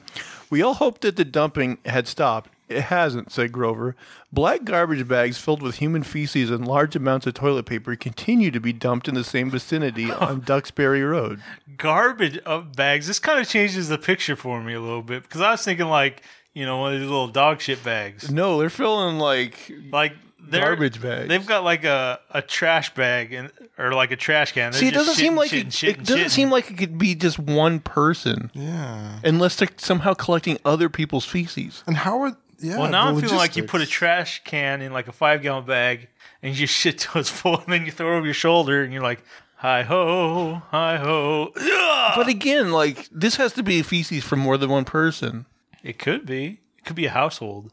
[SPEAKER 1] We all hoped that the dumping had stopped. It hasn't, said Grover. Black garbage bags filled with human feces and large amounts of toilet paper continue to be dumped in the same vicinity on *laughs* Duxbury Road.
[SPEAKER 2] Garbage of bags. This kind of changes the picture for me a little bit because I was thinking like, you know, one of these little dog shit bags.
[SPEAKER 1] No, they're filling like
[SPEAKER 2] Like
[SPEAKER 1] Garbage bags.
[SPEAKER 2] They've got like a, a trash bag and or like a trash can. They're
[SPEAKER 1] See, it
[SPEAKER 2] just
[SPEAKER 1] doesn't seem
[SPEAKER 2] shitting,
[SPEAKER 1] like
[SPEAKER 2] shitting,
[SPEAKER 1] it,
[SPEAKER 2] shitting,
[SPEAKER 1] it doesn't
[SPEAKER 2] shitting.
[SPEAKER 1] seem like it could be just one person.
[SPEAKER 3] yeah.
[SPEAKER 1] unless they're somehow collecting other people's feces.
[SPEAKER 3] And how are yeah?
[SPEAKER 2] Well, now I'm feeling like you put a
[SPEAKER 3] logistics.
[SPEAKER 2] trash can in like a five gallon bag and you just *laughs* shit till it's full, and then you throw it over your shoulder, and you're like, "Hi ho, hi ho." Ugh!
[SPEAKER 1] But again, like this has to be feces from more than one person.
[SPEAKER 2] It could be. It could be a household.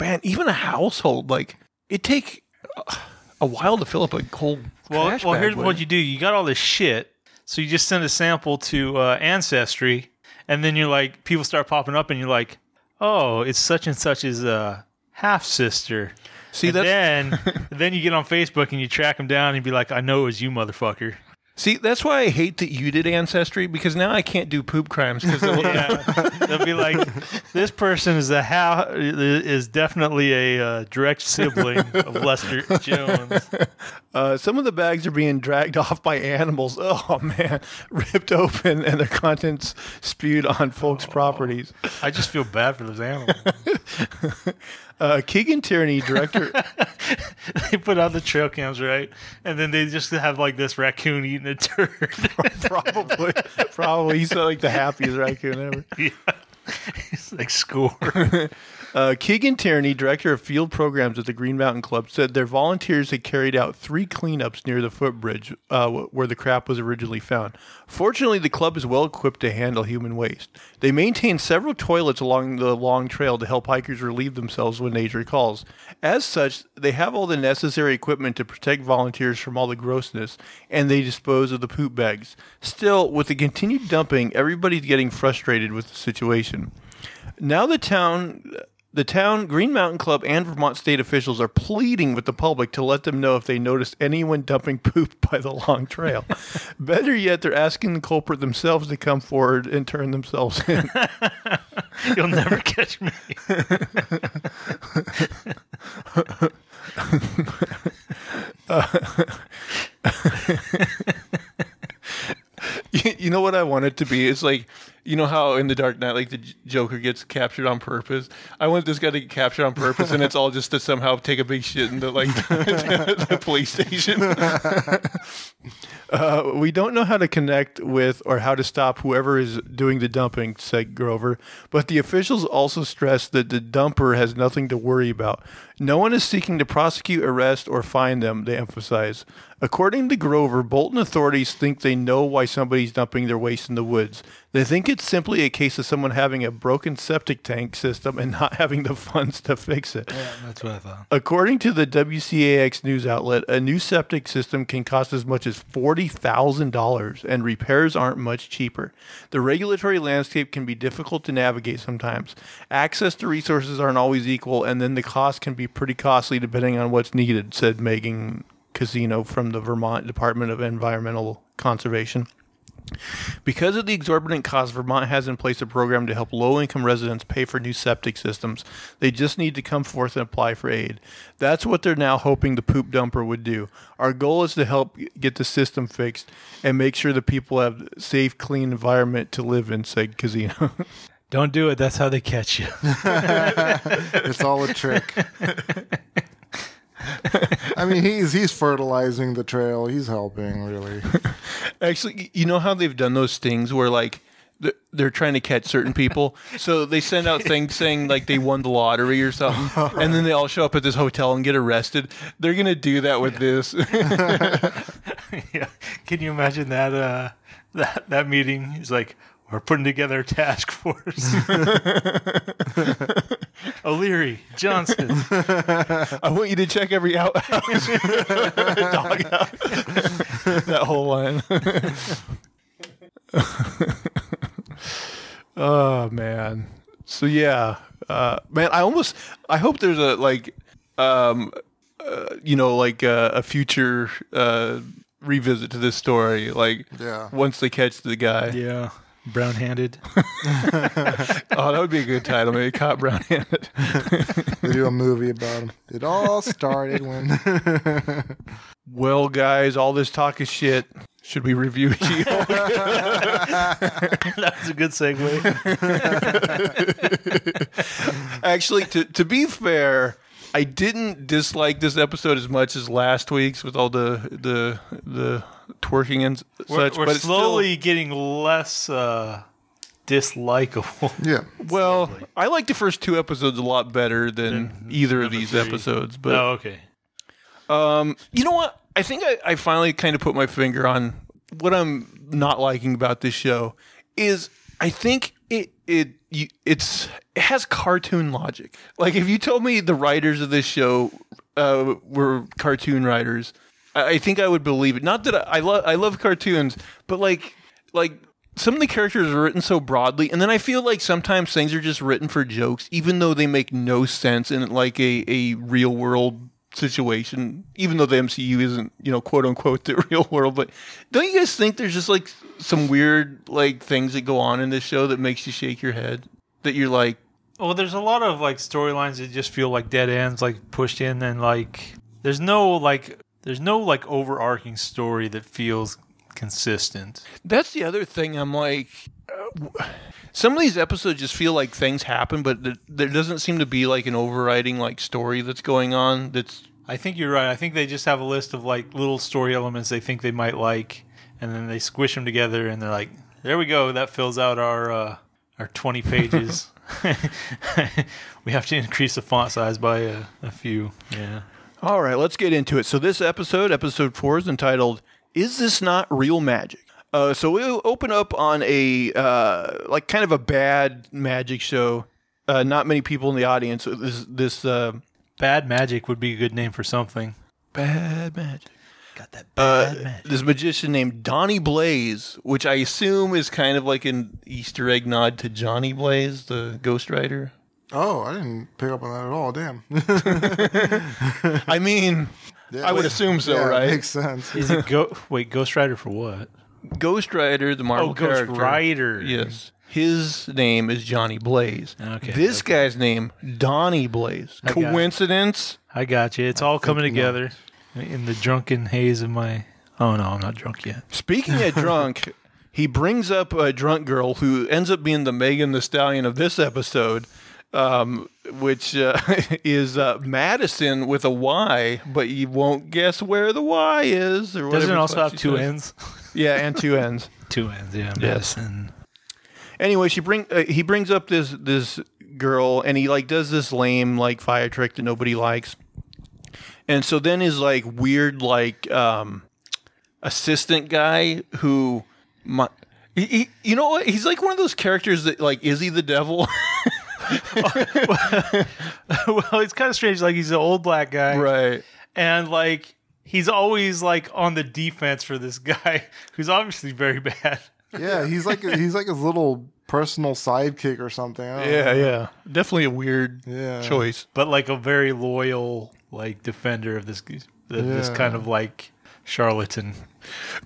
[SPEAKER 1] Man, even a household, like it take a while to fill up a whole.
[SPEAKER 2] Well,
[SPEAKER 1] trash
[SPEAKER 2] well,
[SPEAKER 1] bag
[SPEAKER 2] here's
[SPEAKER 1] with.
[SPEAKER 2] what you do. You got all this shit, so you just send a sample to uh, Ancestry, and then you're like, people start popping up, and you're like, oh, it's such and such such's uh, half sister.
[SPEAKER 1] See
[SPEAKER 2] And then, *laughs* then you get on Facebook and you track them down and be like, I know it was you, motherfucker.
[SPEAKER 1] See that's why I hate that you did ancestry because now I can't do poop crimes because *laughs*
[SPEAKER 2] Yeah, they'll be like, this person is a how is definitely a uh, direct sibling of Lester Jones. *laughs*
[SPEAKER 1] uh, some of the bags are being dragged *laughs* off by animals. Oh man, ripped open and their contents spewed on folks' properties.
[SPEAKER 2] I just feel bad for those animals.
[SPEAKER 1] Uh, Keegan Tierney, director. *laughs*
[SPEAKER 2] they put out the trail cams, right? And then they just have like this raccoon eating a turd. *laughs*
[SPEAKER 1] probably, probably he's like the happiest raccoon ever. *laughs*
[SPEAKER 2] yeah. It's like score.
[SPEAKER 1] Uh, Keegan Tierney, director of field programs at the Green Mountain Club, said their volunteers had carried out three cleanups near the footbridge uh, where the crap was originally found. Fortunately, the club is well equipped to handle human waste. They maintain several toilets along the long trail to help hikers relieve themselves when nature calls. As such, they have all the necessary equipment to protect volunteers from all the grossness, and they dispose of the poop bags. Still, with the continued dumping, everybody's getting frustrated with the situation. Now the town the town, Green Mountain Club, and Vermont state officials are pleading with the public to let them know if they noticed anyone dumping *laughs* poop by the long trail. *laughs* Better yet, they're asking the culprit themselves to come forward and turn themselves in. *laughs*
[SPEAKER 2] You'll never catch me.
[SPEAKER 1] you, you know what I want it to be? It's like, you know how in the Dark Knight, like the Joker gets captured on purpose. I want this guy to get captured on purpose, and it's all just to somehow take a big shit in the like *laughs* the police station. *laughs* uh, we don't know how to connect with or how to stop whoever is doing the dumping," said Grover. But the officials also stressed that the dumper has nothing to worry about. No one is seeking to prosecute, arrest, or fine them. They emphasize. According to Grover, Bolton authorities think they know why somebody's dumping their waste in the woods. They think it's simply a case of someone having a broken septic tank system and not *laughs* having the funds to fix it.
[SPEAKER 2] Yeah, that's what I thought.
[SPEAKER 1] According to the WCAX news outlet, a new septic system can cost as much as $40,000 and repairs aren't much cheaper. The regulatory landscape can be difficult to navigate sometimes. Access to resources aren't always equal, and then the cost can be pretty costly depending on what's needed, said Megan Casino from the Vermont Department of Environmental Conservation. Because of the exorbitant cost, Vermont has in place a program to help low income residents pay for new septic systems. They just need to come forth and apply for aid. That's what they're now hoping the poop dumper would do. Our goal is to help get the system fixed and make sure the people have a safe, clean environment to live in, said Casino.
[SPEAKER 2] Don't do it. That's how they catch you. *laughs*
[SPEAKER 3] It's all a trick. *laughs* *laughs* I mean, he's he's fertilizing the trail. He's helping, really. *laughs*
[SPEAKER 1] Actually, you know how they've done those things where like they're trying to catch certain people, so they send out things saying like they won the lottery or something, *laughs* and then they all show up at this hotel and get arrested. They're gonna do that with this.
[SPEAKER 2] yeah. Can you imagine that? Uh, that that meeting. is like, we're putting together a task force. *laughs* O'Leary, Johnson.
[SPEAKER 1] I want you to check every outhouse, *laughs* dog house, *laughs* that whole line. oh man. So yeah, uh, man. I almost. I hope there's a like, um, uh, you know, like uh, a future uh, revisit to this story. Like,
[SPEAKER 3] Yeah.
[SPEAKER 1] once they catch the guy.
[SPEAKER 2] Yeah. Brown handed. *laughs*
[SPEAKER 1] Oh, that would be a good title. Maybe caught brown-handed.
[SPEAKER 3] They do a movie about him. It all started when. *laughs*
[SPEAKER 1] Well, guys, all this talk is shit. Should we review *laughs* She-Hulk?
[SPEAKER 2] that was a good segue.
[SPEAKER 1] Actually, to to be fair, I didn't dislike this episode as much as last week's with all the the the twerking and s-
[SPEAKER 2] We're,
[SPEAKER 1] such.
[SPEAKER 2] we're
[SPEAKER 1] but it's
[SPEAKER 2] slowly getting less uh, dislikable.
[SPEAKER 3] yeah. *laughs*
[SPEAKER 1] still, well, I like the first two episodes a lot better than either of these
[SPEAKER 2] three.
[SPEAKER 1] episodes. But
[SPEAKER 2] oh, okay.
[SPEAKER 1] Um, you know what? I think I, I finally kind of put my finger on what I'm not liking about this show is I think it it you, it's it has cartoon logic. Like if you told me the writers of this show uh, were cartoon writers, I, think I would believe it. Not that I, I love I love cartoons, but like like some of the characters are written so broadly, and then I feel like sometimes things are just written for jokes, even though they make no sense in like a, a real world situation. Even though the MCU isn't you know quote unquote *laughs* the real world, but don't you guys think there's just like some weird like things that go on in this show that makes you shake your head? That you're like,
[SPEAKER 2] Well, there's a lot of like storylines that just feel like dead ends, like pushed in, and like there's no like there's no like overarching story that feels consistent.
[SPEAKER 1] That's the other thing. I'm like, uh, some of these episodes just feel like things happen, but th- there doesn't seem to be like an overriding like story that's going on. That's
[SPEAKER 2] I think you're right. I think they just have a list of like little story elements they think they might like, and then they squish them together, and they're like, "There we go. That fills out our uh, our 20 pages." *laughs* *laughs* we have to increase the font size by a, a few. Yeah.
[SPEAKER 1] All right. Let's get into it. So this episode, episode four, is entitled "Is This Not Real Magic?" Uh, so we'll open up on a uh, like kind of a bad magic show. Uh, not many people in the audience. This this uh,
[SPEAKER 2] Bad magic would be a good name for something.
[SPEAKER 1] bad magic.
[SPEAKER 2] Got that
[SPEAKER 1] uh,
[SPEAKER 2] bad magic.
[SPEAKER 1] this magician named Donnie Blaze, which I assume is kind of like an Easter egg nod to Johnny Blaze, the Ghost Rider.
[SPEAKER 3] Oh, I didn't pick up on that at all. Damn. *laughs*
[SPEAKER 1] I mean,
[SPEAKER 3] Yeah,
[SPEAKER 1] I would
[SPEAKER 3] wait.
[SPEAKER 1] assume so,
[SPEAKER 3] Yeah,
[SPEAKER 1] right?
[SPEAKER 3] Makes sense.
[SPEAKER 2] Is it go? Wait, Ghost Rider for what?
[SPEAKER 1] Ghost Rider, the Marvel
[SPEAKER 2] Oh, Ghost. Rider.
[SPEAKER 1] Yes. His name is Johnny Blaze.
[SPEAKER 2] Okay,
[SPEAKER 1] This guy's name, Donnie Blaze.
[SPEAKER 2] I got.
[SPEAKER 1] Coincidence?
[SPEAKER 2] I got you. It's all coming together in the drunken haze of my. Oh no, I'm not drunk yet.
[SPEAKER 1] Speaking of *laughs* drunk, he brings up a drunk girl who ends up being the Megan Thee Stallion of this episode, um, which uh, *laughs* is uh, Madisynn with a Y, but you won't guess where the Y is. Or
[SPEAKER 2] Doesn't it also have two
[SPEAKER 1] says.
[SPEAKER 2] ends?
[SPEAKER 1] Yeah, and two ends. *laughs*
[SPEAKER 2] two ends, yeah.
[SPEAKER 1] Yes.
[SPEAKER 2] Madisynn.
[SPEAKER 1] Anyway, she bring uh, he brings up this this girl, and he like does this lame like fire trick that nobody likes, and so then his like weird like um, assistant guy who, my, he, he, you know what? He's like one of those characters that like is he the devil? *laughs* *laughs*
[SPEAKER 2] well, it's kind of strange. Like he's an old black guy,
[SPEAKER 1] right.
[SPEAKER 2] and like he's always like on the defense for this guy *laughs* who's obviously very bad.
[SPEAKER 3] Yeah, he's like he's like his little personal sidekick or something.
[SPEAKER 1] Yeah,
[SPEAKER 3] know.
[SPEAKER 1] yeah. Definitely a weird
[SPEAKER 3] Yeah.
[SPEAKER 1] choice.
[SPEAKER 2] but like a very loyal like defender of this this
[SPEAKER 3] Yeah.
[SPEAKER 2] kind of like charlatan.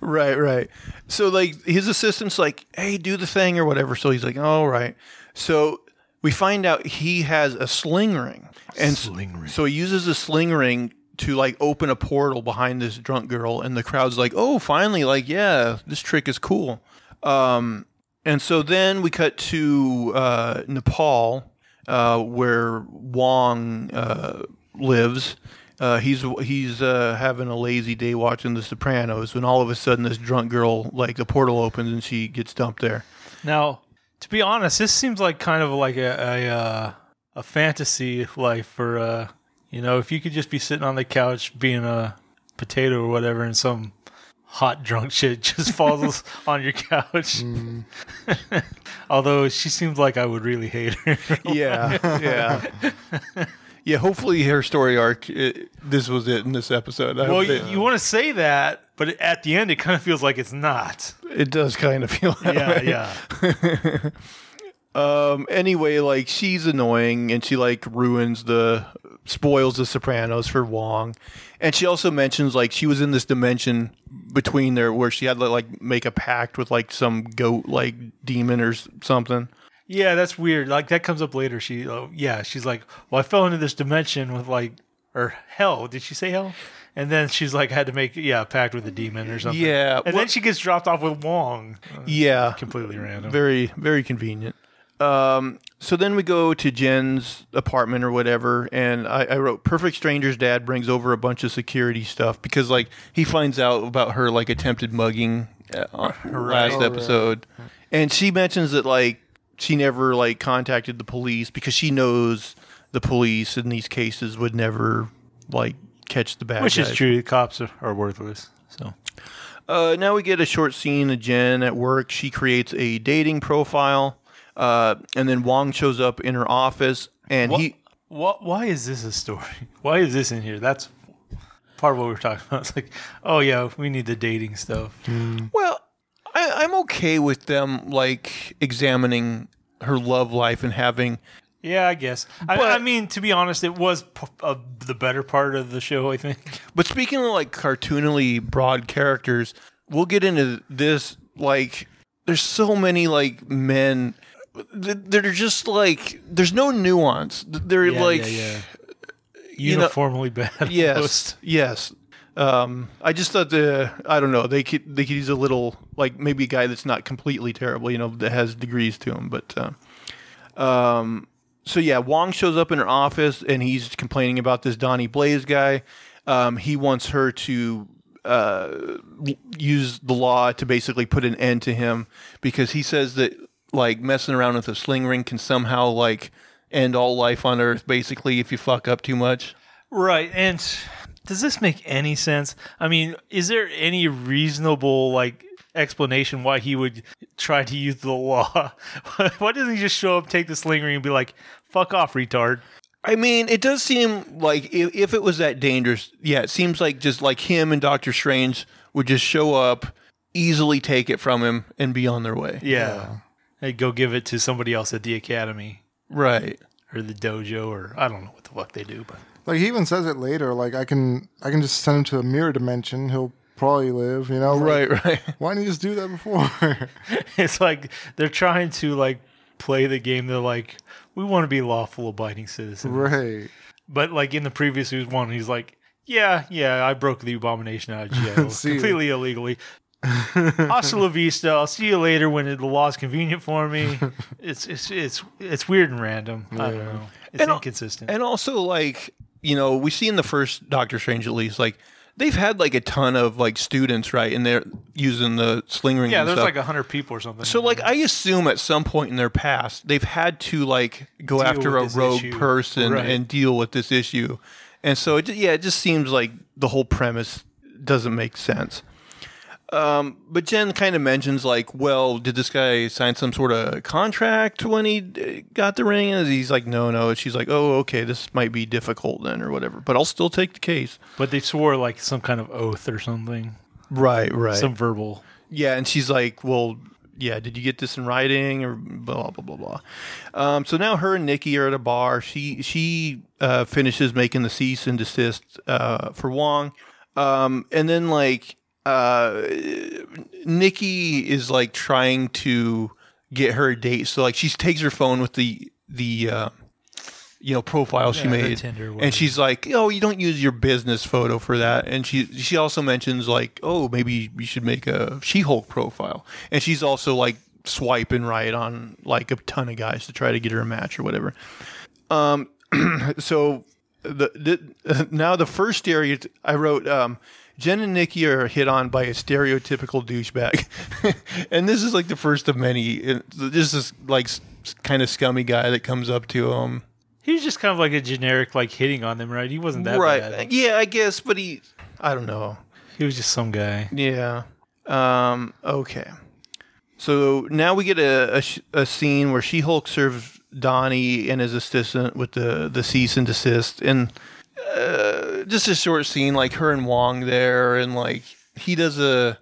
[SPEAKER 1] Right, right. So like his assistant's like, "Hey, do the thing or whatever." So he's like, "All right." So we find out he has a sling ring, and
[SPEAKER 2] Sling ring.
[SPEAKER 1] so he uses a sling ring to like open a portal behind this drunk girl, and the crowd's like, "Oh, finally! Like, yeah, this trick is cool." Um, and so then we cut to uh, Nepal, uh, where Wong uh, lives. Uh, he's he's uh, having a lazy day watching The Sopranos when all of a sudden this drunk girl like the portal opens and she gets dumped there.
[SPEAKER 2] Now, to be honest, this seems like kind of like a a, uh, a fantasy life for uh, you know, if you could just be sitting on the couch being a potato or whatever, and some hot drunk shit *laughs* just falls *laughs* on your couch. *laughs* Although she seems like I would really hate her.
[SPEAKER 1] Yeah, yeah, yeah. Hopefully her story arc. It, this was it in this episode. I
[SPEAKER 2] well, you, you want to say that, but at the end, it kind of feels like it's not.
[SPEAKER 1] it does kind of *laughs* feel. That
[SPEAKER 2] Yeah,
[SPEAKER 1] way.
[SPEAKER 2] yeah. *laughs*
[SPEAKER 1] Um. Anyway, like she's annoying, and she like ruins the spoils the Sopranos for Wong, and she also mentions like she was in this dimension between there where she had to like make a pact with like some goat like demon or something.
[SPEAKER 2] Yeah, that's weird. Like that comes up later. She, oh, yeah, she's like, well, I fell into this dimension with like, or hell. Did she say hell? And then she's like, I had to make yeah, a pact with a demon or something.
[SPEAKER 1] Yeah,
[SPEAKER 2] And
[SPEAKER 1] well-
[SPEAKER 2] then she gets dropped off with Wong. Uh,
[SPEAKER 1] Yeah,
[SPEAKER 2] completely random.
[SPEAKER 1] very very convenient. Um, so then we go to Jen's apartment or whatever, and I, I wrote perfect stranger's dad brings over a bunch of security stuff because like he finds out about her like attempted mugging uh, her last
[SPEAKER 3] Oh, right.
[SPEAKER 1] episode, and she mentions that like she never like contacted the police because she knows the police in these cases would never like catch the bad guys.
[SPEAKER 2] Which
[SPEAKER 1] guys.
[SPEAKER 2] is true. Cops are, are worthless. So
[SPEAKER 1] Uh, now we get a short scene of Jen at work. She creates a dating profile, uh, and then Wong shows up in her office, and
[SPEAKER 2] Wha-
[SPEAKER 1] he
[SPEAKER 2] What? Why is this a story? *laughs* Why is this in here? That's part of what we were talking about. It's like, oh yeah, we need the dating stuff.
[SPEAKER 1] Well, I, I'm okay with them like examining her love life and having.
[SPEAKER 2] Yeah, I guess. I,
[SPEAKER 1] But-
[SPEAKER 2] I mean, to be honest, it was p- uh, the better part of the show. I think. *laughs*
[SPEAKER 1] But speaking of like cartoonily broad characters, we'll get into this. Like, there's so many like men. th- They're just like there's no nuance. They're
[SPEAKER 2] Yeah,
[SPEAKER 1] like
[SPEAKER 2] yeah, yeah.
[SPEAKER 1] you know-
[SPEAKER 2] uniformly bad.
[SPEAKER 1] yes, yes. Um, I just thought the I don't know they could they could use a little like maybe a guy that's not completely terrible, you know, that has degrees to him. But uh, um, so yeah, Wong shows up in her office and he's complaining about this Donnie Blaze guy. Um, he wants her to uh, use the law to basically put an end to him because he says that like messing around with a sling ring can somehow like end all life on Earth. Basically, if you fuck up too much.
[SPEAKER 2] Right. And does this make any sense? I mean, is there any reasonable like explanation why he would try to use the law? *laughs* why doesn't he just show up, take the sling ring, and be like, "Fuck off, retard"?
[SPEAKER 1] I mean, it does seem like if, if it was that dangerous, yeah, it seems like just like him and Doctor Strange would just show up, easily take it from him, and be on their way.
[SPEAKER 2] Yeah. Hey, go give it to somebody else at the academy
[SPEAKER 1] Right.
[SPEAKER 2] or the dojo or I don't know what the fuck they do, but
[SPEAKER 3] Like he even says it later. Like I can, I can just send him to a mirror dimension. He'll probably live. You know, Like,
[SPEAKER 1] Right, right. *laughs*
[SPEAKER 3] Why didn't you just do that before? *laughs*
[SPEAKER 2] it's like they're trying to like play the game. They're like, we want to be lawful abiding citizens.
[SPEAKER 3] right.
[SPEAKER 2] But like in the previous one, he's like, yeah, yeah, I broke the abomination out of *laughs* jail
[SPEAKER 3] See ya.
[SPEAKER 2] completely illegally. Hasta la vista. I'll see you later when the law's convenient for me. It's it's it's it's weird and random. I don't know. It's
[SPEAKER 1] And al-
[SPEAKER 2] inconsistent.
[SPEAKER 1] And also, like, you know, we see in the first Doctor Strange at least, like, they've had like a ton of like students, right? And they're using the sling ring.
[SPEAKER 2] yeah, there's
[SPEAKER 1] stuff.
[SPEAKER 2] like a hundred people or something.
[SPEAKER 1] So, like, I assume at some point in their past, they've had to like go after a rogue
[SPEAKER 2] issue.
[SPEAKER 1] person
[SPEAKER 2] Right.
[SPEAKER 1] and deal with this issue, and so it, yeah, it just seems like the whole premise doesn't make sense. Um, but Jen kind of mentions like, well, did this guy sign some sort of contract when he uh, got the ring? And he's like, no, no. She's like, oh, okay, this might be difficult then or whatever, but I'll still take the case.
[SPEAKER 2] but they swore like some kind of oath or something,
[SPEAKER 1] Right, right.
[SPEAKER 2] some verbal.
[SPEAKER 1] Yeah, and she's like, "Well, yeah, did you get this in writing or blah blah blah blah?" Um, so now her and Nikki are at a bar. She she uh, finishes making the cease and desist uh, for Wong, um, and then like uh, Nikki is like trying to get her a date. So like she takes her phone with the the uh, you know profile she
[SPEAKER 2] Yeah, her
[SPEAKER 1] made,
[SPEAKER 2] Tinder,
[SPEAKER 1] and she's like, "Oh, you don't use your business photo for that." And she she also mentions like, "Oh, maybe you should make a She-Hulk profile." And she's also like swiping right on like a ton of guys to try to get her a match or whatever. Um, *clears throat* so the, the *laughs* now the first stereo I wrote. Um, Jen and Nikki are hit on by a stereotypical douchebag, *laughs* and this is like the first of many. This is like kind of scummy guy that comes up to him.
[SPEAKER 2] He was just kind of like a generic like hitting on them, right? He wasn't that
[SPEAKER 1] right?
[SPEAKER 2] bad.
[SPEAKER 1] Yeah, I guess, but he, I don't know.
[SPEAKER 2] He was just some guy.
[SPEAKER 1] Yeah. Um. Okay. So now we get a a, a scene where She Hulk serves Donnie and his assistant with the the cease and desist, and uh, just a short scene like her and Wong there, and like he does a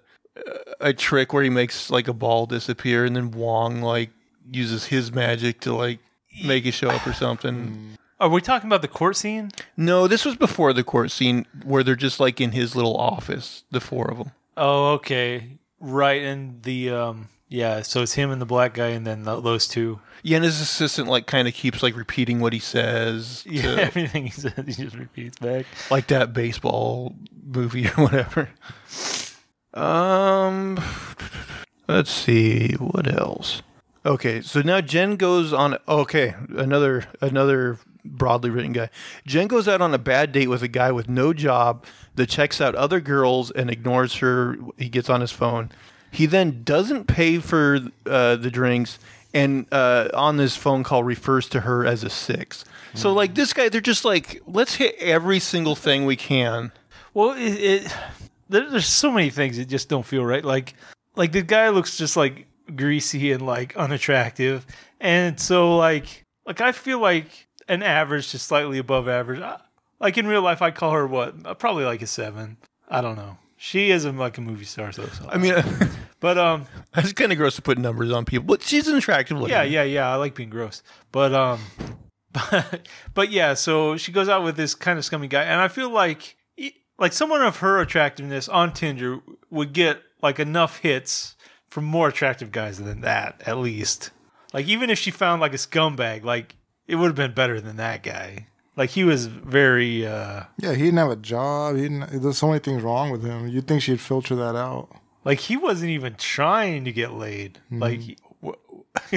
[SPEAKER 1] a trick where he makes like a ball disappear, and then Wong like uses his magic to like make it show up or something.
[SPEAKER 2] Are we talking about the court scene?
[SPEAKER 1] No, this was before the court scene where they're just like in his little office, the four of them.
[SPEAKER 2] Oh, okay, right. And the um, yeah. So it's him and the black guy, and then th those two.
[SPEAKER 1] Yeah, and his assistant like kind of keeps like repeating what he says, *laughs* to,
[SPEAKER 2] Yeah, everything he says, he just repeats back.
[SPEAKER 1] like that baseball movie or whatever. Um, let's see what else. Okay, so now Jen goes on. Okay, another another broadly written guy. Jen goes out on a bad date with a guy with no job that checks out other girls and ignores her. He gets on his phone. He then doesn't pay for uh, the drinks and uh, on this phone call refers to her as a six. So like this guy, they're just like, let's hit every single thing we can.
[SPEAKER 2] Well, it, it there, there's so many things that just don't feel right. Like like the guy looks just like greasy and like unattractive, and so like like I feel like an average to slightly above average. I- Like in real life, I call her what? Probably like a seven. I don't know. She isn't like a movie star, so. so.
[SPEAKER 1] I mean, *laughs*
[SPEAKER 2] but um, *laughs*
[SPEAKER 1] it's kind of gross to put numbers on people, but she's an attractive lady.
[SPEAKER 2] yeah, yeah, yeah. I like being gross, but um, but *laughs* but yeah. So she goes out with this kind of scummy guy, and I feel like like someone of her attractiveness on Tinder would get like enough hits from more attractive guys than that, at least. Like even if she found like a scumbag, like it would have been better than that guy. Like he was very uh
[SPEAKER 3] Yeah, he didn't have a job. He didn't. There's so many things wrong with him. You'd think she'd filter that out.
[SPEAKER 2] like he wasn't even trying to get laid. Like he, w-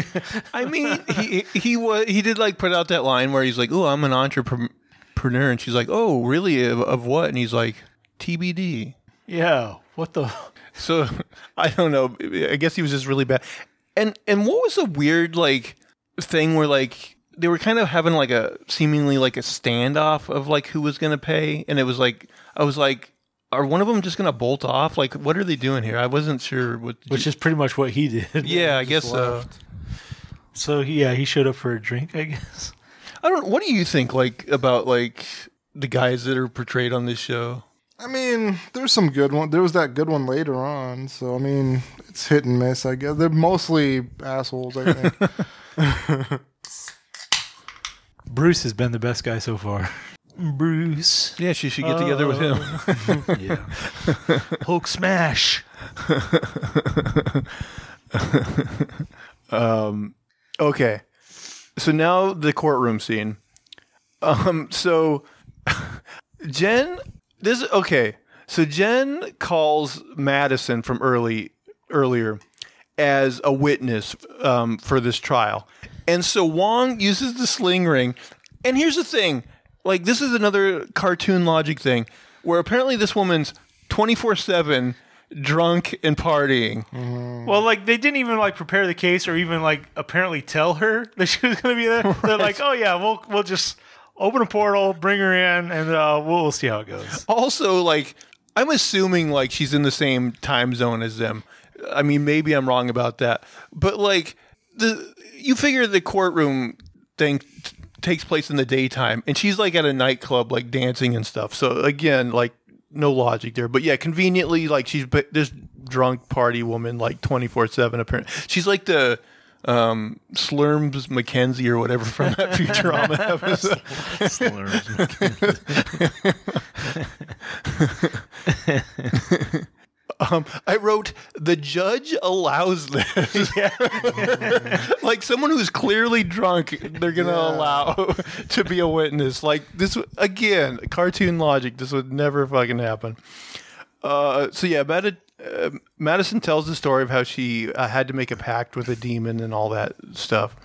[SPEAKER 2] *laughs*
[SPEAKER 1] I mean, he he was he did like put out that line where he's like, "Oh, I'm an entrepreneur," and she's like, "Oh, really? Of, of what?" And he's like, "TBD."
[SPEAKER 2] yeah, what the *laughs*
[SPEAKER 1] So I don't know. I guess he was just really bad. And and what was the weird like thing where like they were kind of having like a seemingly like a standoff of like who was gonna pay, and it was like I was like, are one of them just gonna bolt off? Like, what are they doing here? I wasn't sure what.
[SPEAKER 2] which is pretty much what he did. *laughs*
[SPEAKER 1] yeah, I guess so.
[SPEAKER 3] left.
[SPEAKER 2] So he, yeah, he showed up for a drink, I *laughs* guess.
[SPEAKER 1] I don't. What do you think like about like the guys that are portrayed on this show?
[SPEAKER 3] I mean, there's some good one. There was that good one later on. So I mean, it's hit and miss. I guess they're mostly assholes. I think. *laughs*
[SPEAKER 2] Bruce has been the best guy so far. Bruce.
[SPEAKER 1] Yeah, she should get together with him. *laughs*
[SPEAKER 2] Yeah. Hulk smash. *laughs*
[SPEAKER 1] Okay. So now the courtroom scene. Um so *laughs* Jen this okay. So Jen calls Madisynn from early earlier as a witness um, for this trial. And so Wong uses the sling ring. And here's the thing. Like this is another cartoon logic thing where apparently this woman's 24/7 drunk and partying.
[SPEAKER 2] Well, like they didn't even like prepare the case or even like apparently tell her *laughs* that she was going to be there. They're like, oh yeah, we'll we'll just open a portal, bring her in, and uh, we'll, we'll see how it goes.
[SPEAKER 1] also like i'm assuming like she's in the same time zone as them i mean maybe i'm wrong about that but like the you figure the courtroom thing t- takes place in the daytime and she's like at a nightclub like dancing and stuff. So again like no logic there. But yeah conveniently like she's b- this drunk party woman like 24-7 apparently she's like the um slurms mackenzie or whatever from that futurama *laughs* episode *laughs* *laughs* Um, I wrote the judge allows this. *laughs* *laughs* like someone who's clearly drunk, they're gonna allow *laughs* to be a witness. Like this again, cartoon logic. This would never fucking happen. Uh, so yeah, Mad- uh, Madisynn tells the story of how she uh, had to make a pact with a demon and all that stuff.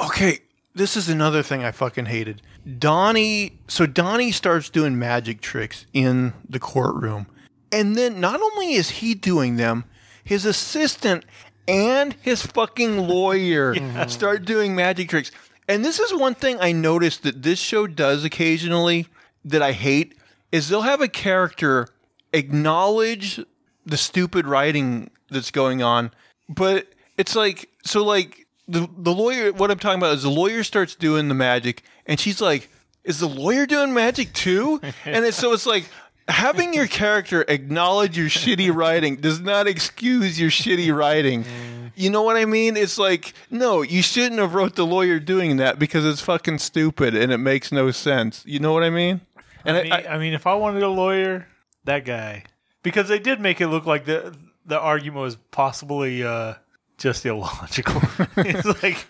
[SPEAKER 1] Okay, this is another thing I fucking hated. Donnie, so Donnie starts doing magic tricks in the courtroom. And then not only is he doing them, his assistant and his fucking lawyer *laughs* start doing magic tricks. And this is one thing I noticed that this show does occasionally that I hate is they'll have a character acknowledge the stupid writing that's going on, but it's like so like the the lawyer what I'm talking about is the lawyer starts doing the magic and she's like, Is the lawyer doing magic too? *laughs* And it's so it's like having your *laughs* character acknowledge your shitty writing does not excuse your shitty writing. You know what I mean? It's like, no, you shouldn't have wrote the lawyer doing that because it's fucking stupid and it makes no sense. You know what I mean? And
[SPEAKER 2] I mean, I, mean, if I wanted a lawyer, that guy, because they did make it look like the the argument was possibly uh, just illogical. *laughs* it's like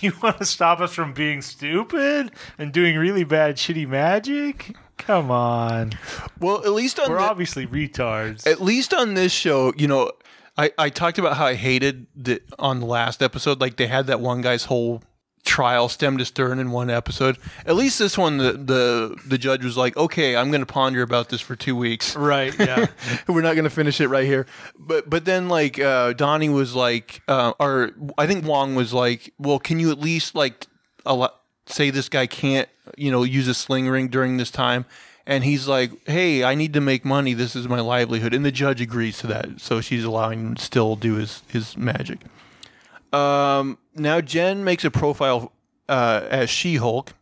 [SPEAKER 2] *laughs* you want to stop us from being stupid and doing really bad, shitty magic. Come on,
[SPEAKER 1] well, at least on
[SPEAKER 2] we're
[SPEAKER 1] the-
[SPEAKER 2] obviously retards.
[SPEAKER 1] at least on this show, you know, I, I talked about how I hated that on the last episode. Like they had that one guy's whole trial stem to stern in one episode. At least this one, the the, the judge was like, okay, I'm going to ponder about this for two weeks.
[SPEAKER 2] right? Yeah. *laughs*
[SPEAKER 1] We're not going to finish it right here. But but then like uh, Donnie was like, uh, or I think Wong was like, well, can you at least like allow, say this guy can't you know use a sling ring during this time? And he's like, hey, I need to make money. This is my livelihood. And the judge agrees to that. So she's allowing him to still do his, his magic. Um, now Jen makes a profile uh, as She Hulk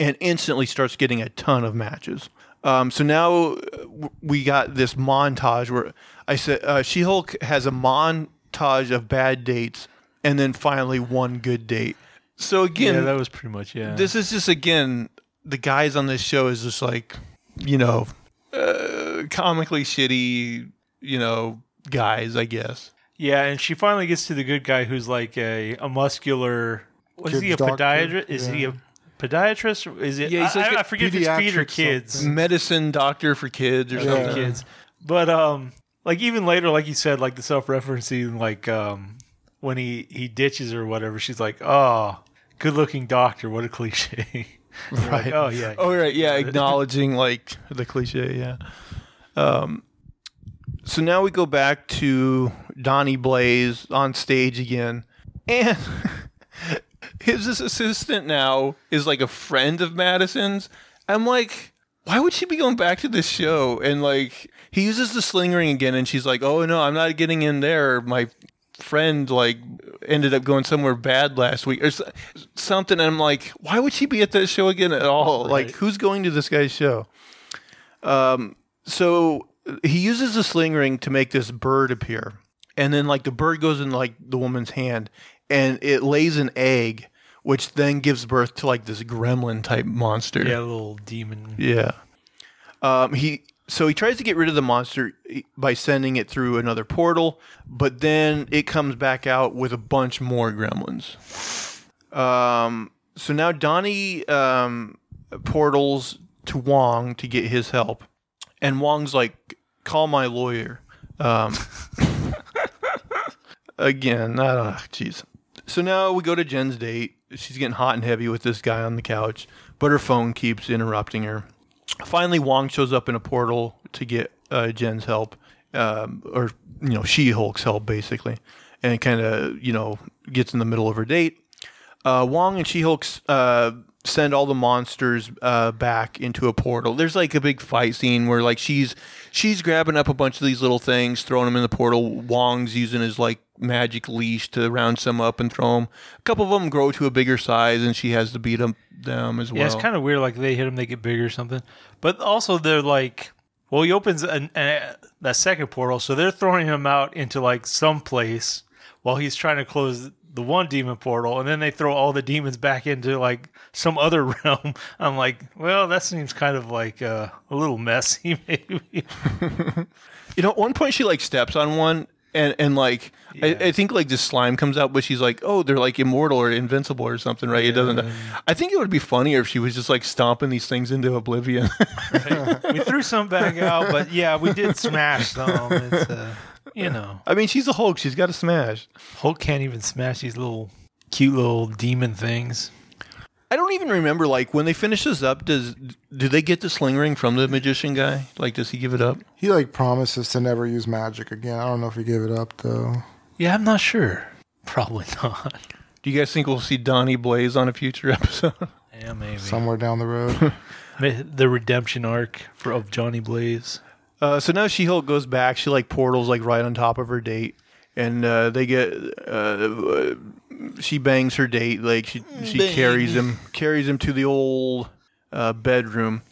[SPEAKER 1] and instantly starts getting a ton of matches. Um, so now uh, we got this montage where I said uh, She Hulk has a montage of bad dates and then finally one good date. So again,
[SPEAKER 2] yeah, that was pretty much yeah.
[SPEAKER 1] this is just again the guys on this show is just like you know uh, comically shitty you know guys i guess
[SPEAKER 2] yeah, and she finally gets to the good guy who's like a, a muscular. Was he a
[SPEAKER 3] doctor,
[SPEAKER 2] podiatrist? Is he a podiatrist? Is it?
[SPEAKER 1] Yeah, he's
[SPEAKER 2] I,
[SPEAKER 1] like
[SPEAKER 2] I-
[SPEAKER 1] a
[SPEAKER 2] I forget if it's feet or
[SPEAKER 3] pediatric
[SPEAKER 2] kids.
[SPEAKER 3] something.
[SPEAKER 1] medicine doctor for kids or
[SPEAKER 3] Yeah.
[SPEAKER 1] something
[SPEAKER 2] kids. But um, like even later, like you said, like the self-referencing, like um, when he he ditches her or whatever, she's like, "Oh, good-looking doctor." What a cliche. *laughs* You're like, oh yeah.
[SPEAKER 1] oh right. Yeah acknowledging like the cliche yeah. Um so now we go back to donnie blaze on stage again. And *laughs* his assistant now is like a friend of Madisynn's. I'm like why would she be going back to this show? And like he uses the sling ring again and she's like oh no i'm not getting in there. My friend like ended up going somewhere bad last week or something and i'm like why would she be at that show again at all like who's going to this guy's show um so he uses a sling ring to make this bird appear and then like the bird goes in like the woman's hand and it lays an egg which then gives birth to like this gremlin type monster
[SPEAKER 2] Yeah, a little demon.
[SPEAKER 1] yeah. Um, he so he tries to get rid of the monster by sending it through another portal, but then it comes back out with a bunch more gremlins. Um, so now Donnie um, portals to Wong to get his help, and Wong's like, "Call my lawyer." Um, *laughs* again, uh, jeez. So now we go to Jen's date. She's getting hot and heavy with this guy on the couch, but her phone keeps interrupting her. Finally, Wong shows up in a portal to get uh, Jen's help, um, or you know, She Hulk's help, basically, and kind of you know gets in the middle of her date. Uh, Wong and She Hulk's uh, send all the monsters uh, back into a portal. There's like a big fight scene where like she's she's grabbing up a bunch of these little things, throwing them in the portal. Wong's using his like magic leash to round some up and throw them. A couple of them grow to a bigger size, and she has to beat them them as well.
[SPEAKER 2] Yeah, it's kind of weird. Like they hit them, they get bigger or something. But also, they're like, well, he opens an, an, that second portal, so they're throwing him out into like some place while he's trying to close the one demon portal, and then they throw all the demons back into like some other *laughs* realm. I'm like, well, that seems kind of like uh, a little messy, *laughs* maybe.
[SPEAKER 1] You know, at one point she like steps on one and and like I, I think like this slime comes out, but she's like, oh, they're like immortal or invincible or something, right? It doesn't. I think it would be funnier if she was just like stomping these things into oblivion.
[SPEAKER 2] we threw some back out, but yeah, we did smash some. It's, you know,
[SPEAKER 1] I mean, she's a Hulk; she's got to smash.
[SPEAKER 2] Hulk can't even smash these little cute little demon things.
[SPEAKER 1] I don't even remember like when they finish this up. Does do they get the sling ring from the magician guy? Like, does he give it up?
[SPEAKER 3] He like promises to never use magic again. I don't know if he gave it up though.
[SPEAKER 2] Yeah, I'm not sure. Probably *laughs* not.
[SPEAKER 1] Do you guys think we'll see Donnie Blaze on a future *laughs* episode?
[SPEAKER 2] Yeah, maybe.
[SPEAKER 3] Somewhere down the road. *laughs*
[SPEAKER 2] The redemption arc for of Johnny Blaze.
[SPEAKER 1] Uh, so now She Hulk goes back. She like portals like right on top of her date, and uh, they get. Uh, she bangs her date. Like she she carries him carries him to the old uh, bedroom.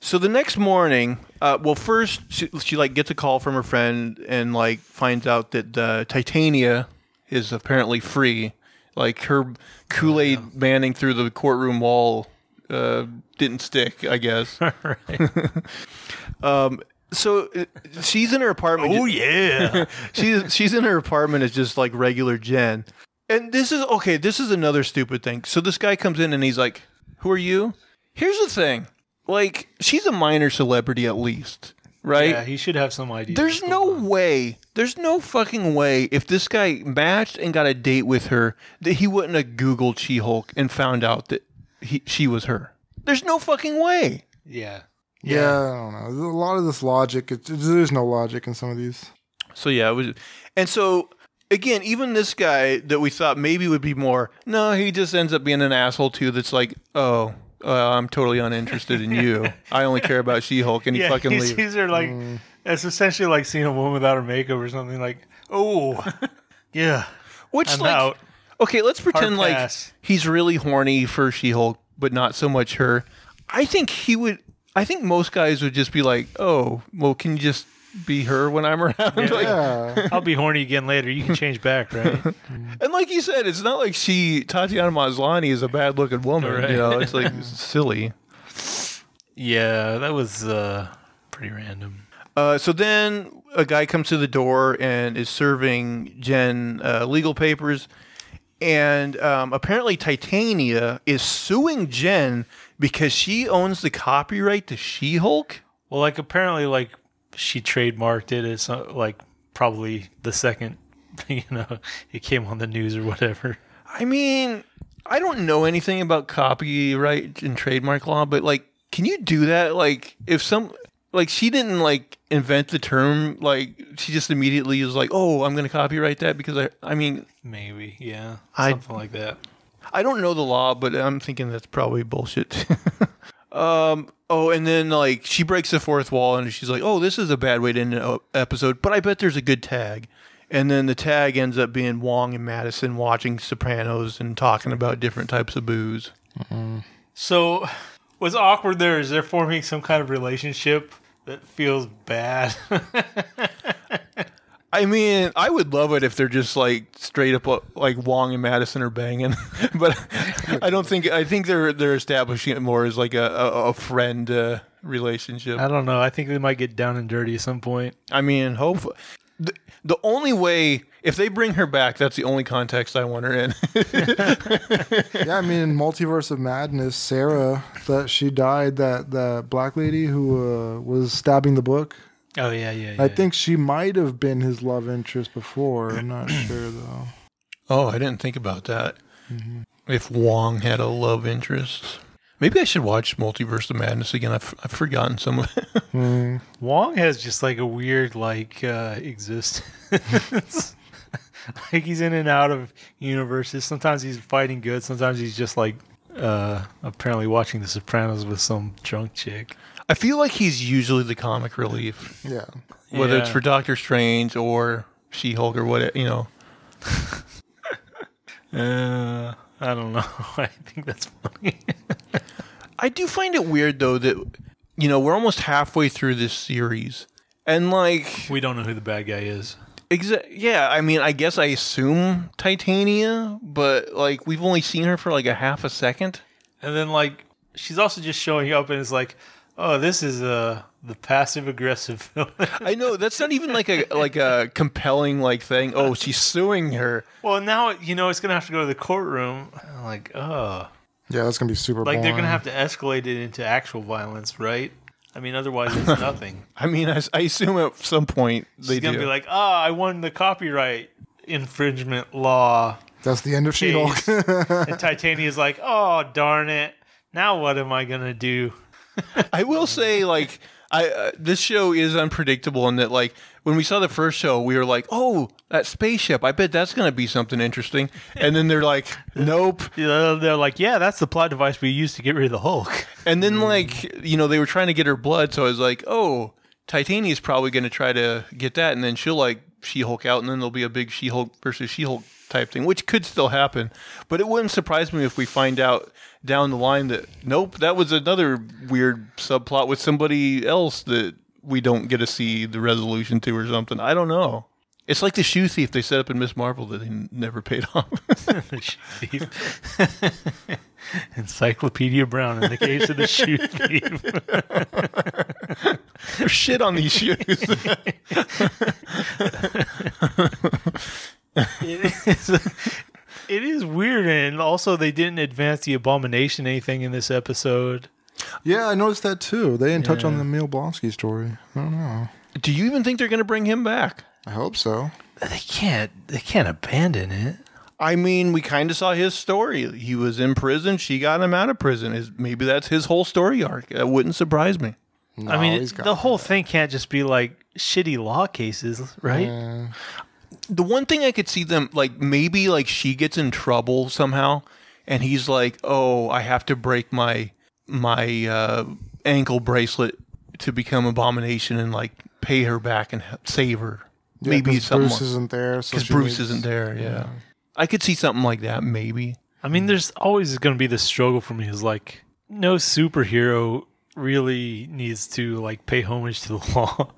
[SPEAKER 1] So the next morning, uh, well, first she, she like gets a call from her friend and like finds out that uh, Titania is apparently free. Like her Kool Aid manning through the courtroom wall uh, didn't stick, I guess. *laughs* *laughs* Um, so uh, she's in her apartment.
[SPEAKER 2] Oh yeah. *laughs*
[SPEAKER 1] she's she's in her apartment as just like regular Jen. And this is okay, this is another stupid thing. So this guy comes in and he's like, "Who are you?" Here's the thing. Like, she's a minor celebrity at least, right?
[SPEAKER 2] yeah, he should have some idea.
[SPEAKER 1] There's no
[SPEAKER 2] on.
[SPEAKER 1] way. There's no fucking way if this guy matched and got a date with her that he wouldn't have Googled She Hulk and found out that he, she was her. There's no fucking way.
[SPEAKER 2] Yeah.
[SPEAKER 3] Yeah. I don't know. A lot of this logic. It, there's no logic in some of these.
[SPEAKER 1] So yeah, it was, and so again, even this guy that we thought maybe would be more, no, he just ends up being an asshole too. That's like, oh, uh, I'm totally uninterested in you. *laughs* I only care about She-Hulk, and he
[SPEAKER 2] Yeah,
[SPEAKER 1] fucking leaves.
[SPEAKER 2] sees her like it's essentially like seeing a woman without her makeup or something. Like, oh, *laughs* yeah,
[SPEAKER 1] Which
[SPEAKER 2] I'm
[SPEAKER 1] like,
[SPEAKER 2] out.
[SPEAKER 1] Okay, let's pretend like he's really horny for She-Hulk, but not so much her. I think he would. I think most guys would just be like, "Oh, well, can you just be her when I'm around?" *laughs* like,
[SPEAKER 3] Yeah. *laughs*
[SPEAKER 2] I'll be horny again later. You can change back, right? *laughs*
[SPEAKER 1] and like you said, it's not like she Tatiana Maslany is a bad-looking woman.
[SPEAKER 2] Right.
[SPEAKER 1] You know, it's like silly.
[SPEAKER 2] yeah, that was uh, pretty random.
[SPEAKER 1] Uh, so then a guy comes to the door and is serving Jen uh, legal papers. And um, apparently, Titania is suing Jen because she owns the copyright to She Hulk.
[SPEAKER 2] Well, like apparently, like she trademarked it It's uh, like probably the second, *laughs* you know, it came on the news or whatever.
[SPEAKER 1] I mean, I don't know anything about copyright and trademark law, but like, can you do that? Like, if some, like, she didn't like invent the term, like, she just immediately was like, oh, I'm going to copyright that because I, I mean,
[SPEAKER 2] Maybe, yeah,
[SPEAKER 1] I-
[SPEAKER 2] something like that.
[SPEAKER 1] I don't know the law, but I'm thinking that's probably bullshit. *laughs* um. Oh, and then like she breaks the fourth wall, and she's like, "Oh, this is a bad way to end an episode," but I bet there's a good tag. And then the tag ends up being Wong and Madisynn watching Sopranos and talking about different types of booze.
[SPEAKER 2] So, what's awkward there is they're forming some kind of relationship that feels bad. *laughs*
[SPEAKER 1] I mean, I would love it if they're just like straight up like Wong and Madisynn are banging, *laughs* but I don't think I think they're they're establishing it more as like a a, a friend uh, relationship.
[SPEAKER 2] I don't know. I think they might get down and dirty at some point.
[SPEAKER 1] I mean, hope the, the only way if they bring her back, that's the only context I want her in. *laughs*
[SPEAKER 3] yeah, I mean, in Multiverse of Madness, Sarah, that she died, that that black lady who uh, was stabbing the book.
[SPEAKER 2] Oh yeah, yeah. yeah.
[SPEAKER 3] I think she might have been his love interest before. I'm not *clears throat* sure though.
[SPEAKER 1] oh, I didn't think about that. If Wong had a love interest, maybe I should watch Multiverse of Madness again. I've, I've forgotten some of it. *laughs*
[SPEAKER 3] Hmm.
[SPEAKER 2] Wong has just like a weird like uh existence. *laughs* like he's in and out of universes. Sometimes he's fighting good. Sometimes he's just like uh apparently watching The Sopranos with some drunk chick.
[SPEAKER 1] I feel like he's usually the comic relief,
[SPEAKER 3] Yeah.
[SPEAKER 1] whether it's for Doctor Strange or She Hulk or what you know. *laughs*
[SPEAKER 2] Uh, I don't know. *laughs* I think that's funny. *laughs*
[SPEAKER 1] I do find it weird though that you know we're almost halfway through this series, and like
[SPEAKER 2] we don't know who the bad guy is.
[SPEAKER 1] Exa- yeah, I mean, I guess I assume Titania, but like we've only seen her for like a half a second.
[SPEAKER 2] And then like she's also just showing up and it's like, oh, this is uh the passive aggressive villain.
[SPEAKER 1] I know that's not even like a like a compelling like thing. Oh, she's suing her.
[SPEAKER 2] well, now you know it's gonna have to go to the courtroom. I'm like, oh,
[SPEAKER 3] Yeah, that's gonna be super.
[SPEAKER 2] like they're gonna have to escalate it into actual violence, right? I mean, otherwise it's *laughs* nothing.
[SPEAKER 1] I mean, I, I assume at some point they
[SPEAKER 2] She's gonna
[SPEAKER 1] do.
[SPEAKER 2] be like, oh, I won the copyright infringement law.
[SPEAKER 3] That's the end of She-Hulk. *laughs*
[SPEAKER 2] and Titania's like, oh, darn it. Now what am I gonna do?
[SPEAKER 1] I will say, like, I uh, this show is unpredictable in that, like, when we saw the first show, we were like, "Oh, that spaceship! I bet that's going to be something interesting." And then they're like, "Nope." *laughs*
[SPEAKER 2] You know, They're like, yeah, that's the plot device we used to get rid of the Hulk.
[SPEAKER 1] And then, like, you know, they were trying to get her blood, so I was like, "Oh, Titania's probably going to try to get that," and then she'll like She Hulk out, and then there'll be a big She Hulk versus She Hulk type thing, which could still happen. But it wouldn't surprise me if we find out down the line that nope, that was another weird subplot with somebody else that we don't get to see the resolution to or something. I don't know. It's like the shoe thief they set up in Ms. Marvel that they never paid off.
[SPEAKER 2] the shoe thief. Encyclopedia Brown in the case of the shoe thief.
[SPEAKER 1] There's shit on these shoes.
[SPEAKER 2] it is, *laughs* *laughs* *laughs* it is weird, and also they didn't advance the abomination anything in this episode.
[SPEAKER 3] yeah, I noticed that too. They didn't touch on the Emil Blonsky story. I don't know.
[SPEAKER 1] Do you even think they're going to bring him back?
[SPEAKER 3] I hope so.
[SPEAKER 2] They can't. They can't abandon it.
[SPEAKER 1] I mean, we kind of saw his story. He was in prison. She got him out of prison. Is maybe that's his whole story arc. That wouldn't surprise me.
[SPEAKER 3] No,
[SPEAKER 2] I mean,
[SPEAKER 3] he's
[SPEAKER 2] it,
[SPEAKER 3] got
[SPEAKER 2] the whole thing can't just be like shitty law cases, right?
[SPEAKER 3] Yeah.
[SPEAKER 1] The one thing I could see them like maybe like she gets in trouble somehow, and he's like, "Oh, I have to break my my uh, ankle bracelet to become abomination and like pay her back and save her."
[SPEAKER 3] Yeah,
[SPEAKER 1] maybe
[SPEAKER 3] 'cause
[SPEAKER 1] something
[SPEAKER 3] Bruce isn't there. So
[SPEAKER 1] because
[SPEAKER 3] she
[SPEAKER 1] Bruce
[SPEAKER 3] needs-
[SPEAKER 1] isn't there. Yeah. I could see something like that maybe.
[SPEAKER 2] I mean, there's always going to be this struggle for me. Is like no superhero really needs to like pay homage to the *laughs* law,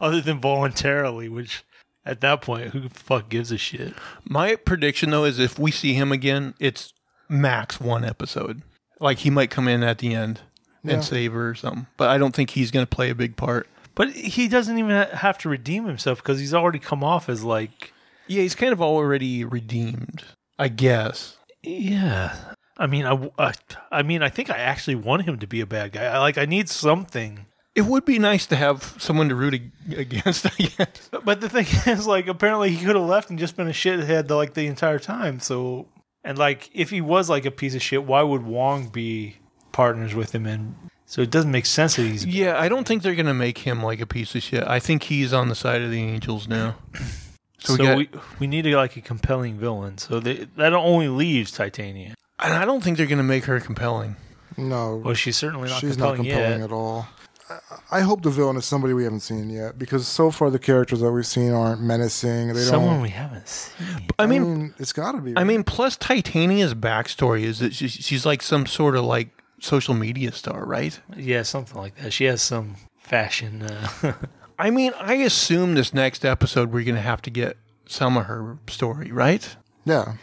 [SPEAKER 2] other than voluntarily. Which at that point, who the fuck gives a shit?
[SPEAKER 1] My prediction though is if we see him again, it's max one episode. Like he might come in at the end
[SPEAKER 3] Yeah.
[SPEAKER 1] and save her or something. But I don't think he's going to play a big part.
[SPEAKER 2] But he doesn't even ha- have to redeem himself because he's already come off as like,
[SPEAKER 1] Yeah, he's kind of already redeemed, I guess.
[SPEAKER 2] yeah. I mean, I, I, I mean, I think I actually want him to be a bad guy. I like, I need something.
[SPEAKER 1] It would be nice to have someone to root against, I guess.
[SPEAKER 2] But the thing *laughs* is, like, apparently he could have left and just been a shithead like the entire time. So, and like, if he was like a piece of shit, why would Wong be partners with him? And so it doesn't make sense that he's.
[SPEAKER 1] Yeah, I don't think they're going to make him like a piece of shit. I think he's on the side of the Angels now.
[SPEAKER 2] So, *clears throat*
[SPEAKER 1] So, we,
[SPEAKER 2] we,
[SPEAKER 1] got,
[SPEAKER 2] we need a, like a compelling villain. So they, that only leaves Titania.
[SPEAKER 1] and I don't think they're going to make her compelling.
[SPEAKER 3] No,
[SPEAKER 2] Well, she's certainly not
[SPEAKER 3] she's not
[SPEAKER 2] compelling,
[SPEAKER 3] compelling
[SPEAKER 2] yet.
[SPEAKER 3] at all. I- I hope the villain is somebody we haven't seen yet because so far the characters that we've seen aren't menacing. They
[SPEAKER 2] Someone
[SPEAKER 3] don't.
[SPEAKER 2] we haven't seen.
[SPEAKER 1] I mean,
[SPEAKER 3] it's got to be.
[SPEAKER 1] I mean, plus Titania's backstory is that she, she's like some sort of like social media star, right?
[SPEAKER 2] Yeah, something like that. She has some fashion. Uh, *laughs*
[SPEAKER 1] I mean, I assume this next episode we're going to have to get some of her story, right?
[SPEAKER 3] yeah.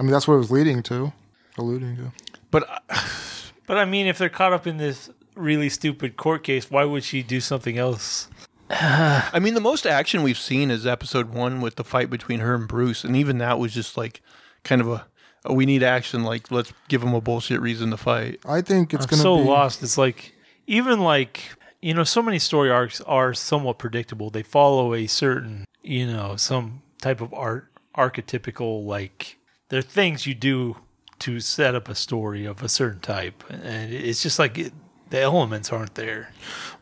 [SPEAKER 3] I mean, that's what it was leading to, alluding to.
[SPEAKER 1] But uh, *sighs*
[SPEAKER 2] but I mean, if they're caught up in this really stupid court case, why would she do something else? *sighs*
[SPEAKER 1] I mean, the most action we've seen is episode one with the fight between her and Bruce, and even that was just like kind of a, a we need action. Like, let's give them a bullshit reason to fight.
[SPEAKER 3] I think it's
[SPEAKER 2] I'm
[SPEAKER 3] going to
[SPEAKER 2] so
[SPEAKER 3] be.
[SPEAKER 2] lost. It's like even like you know, so many story arcs are somewhat predictable. They follow a certain you know some type of art archetypical like they're things you do to set up a story of a certain type, and it's just like it, the elements aren't there.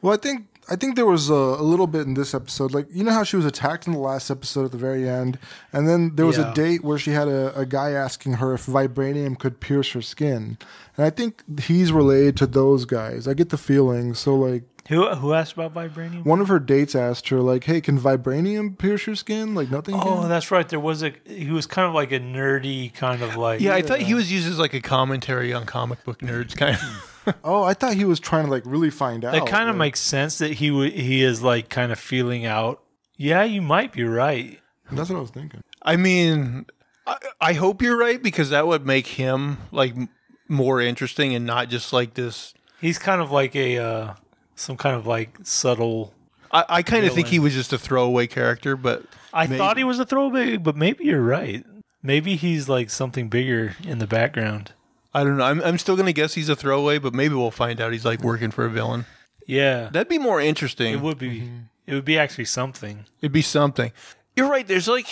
[SPEAKER 3] Well, I think I think there was a, a little bit in this episode. Like you know how she was attacked in the last episode at the very end, and then there was
[SPEAKER 2] Yeah.
[SPEAKER 3] a date where she had a, a guy asking her if vibranium could pierce her skin, and I think he's related to those guys. I get the feeling. So like
[SPEAKER 2] Who who asked about vibranium?
[SPEAKER 3] one of her dates asked her like, "Hey, can vibranium pierce your skin? Like nothing."
[SPEAKER 2] Oh,
[SPEAKER 3] can?
[SPEAKER 2] that's right. There was a he was kind of like a nerdy kind of like
[SPEAKER 1] Yeah, I thought he was used as like a commentary on comic book nerds, kind of. *laughs*
[SPEAKER 3] oh, I thought he was trying to like really find out.
[SPEAKER 2] It kind of
[SPEAKER 3] like-
[SPEAKER 2] makes sense that he w- he is like kind of feeling out. Yeah, you might be right.
[SPEAKER 3] That's what I was thinking.
[SPEAKER 1] I mean, I, I hope you're right because that would make him like m- more interesting and not just like this.
[SPEAKER 2] He's kind of like a uh, some kind of like subtle.
[SPEAKER 1] I, I kind of think he was just a throwaway character, but
[SPEAKER 2] I
[SPEAKER 1] Maybe.
[SPEAKER 2] thought he was a throwaway, but maybe you're right. Maybe he's like something bigger in the background.
[SPEAKER 1] I don't know. I'm, I'm still gonna guess he's a throwaway, but maybe we'll find out he's like working for a villain.
[SPEAKER 2] Yeah,
[SPEAKER 1] That'd be more interesting.
[SPEAKER 2] it would be. Mm-hmm. It would be actually something.
[SPEAKER 1] It'd be something. You're right. There's like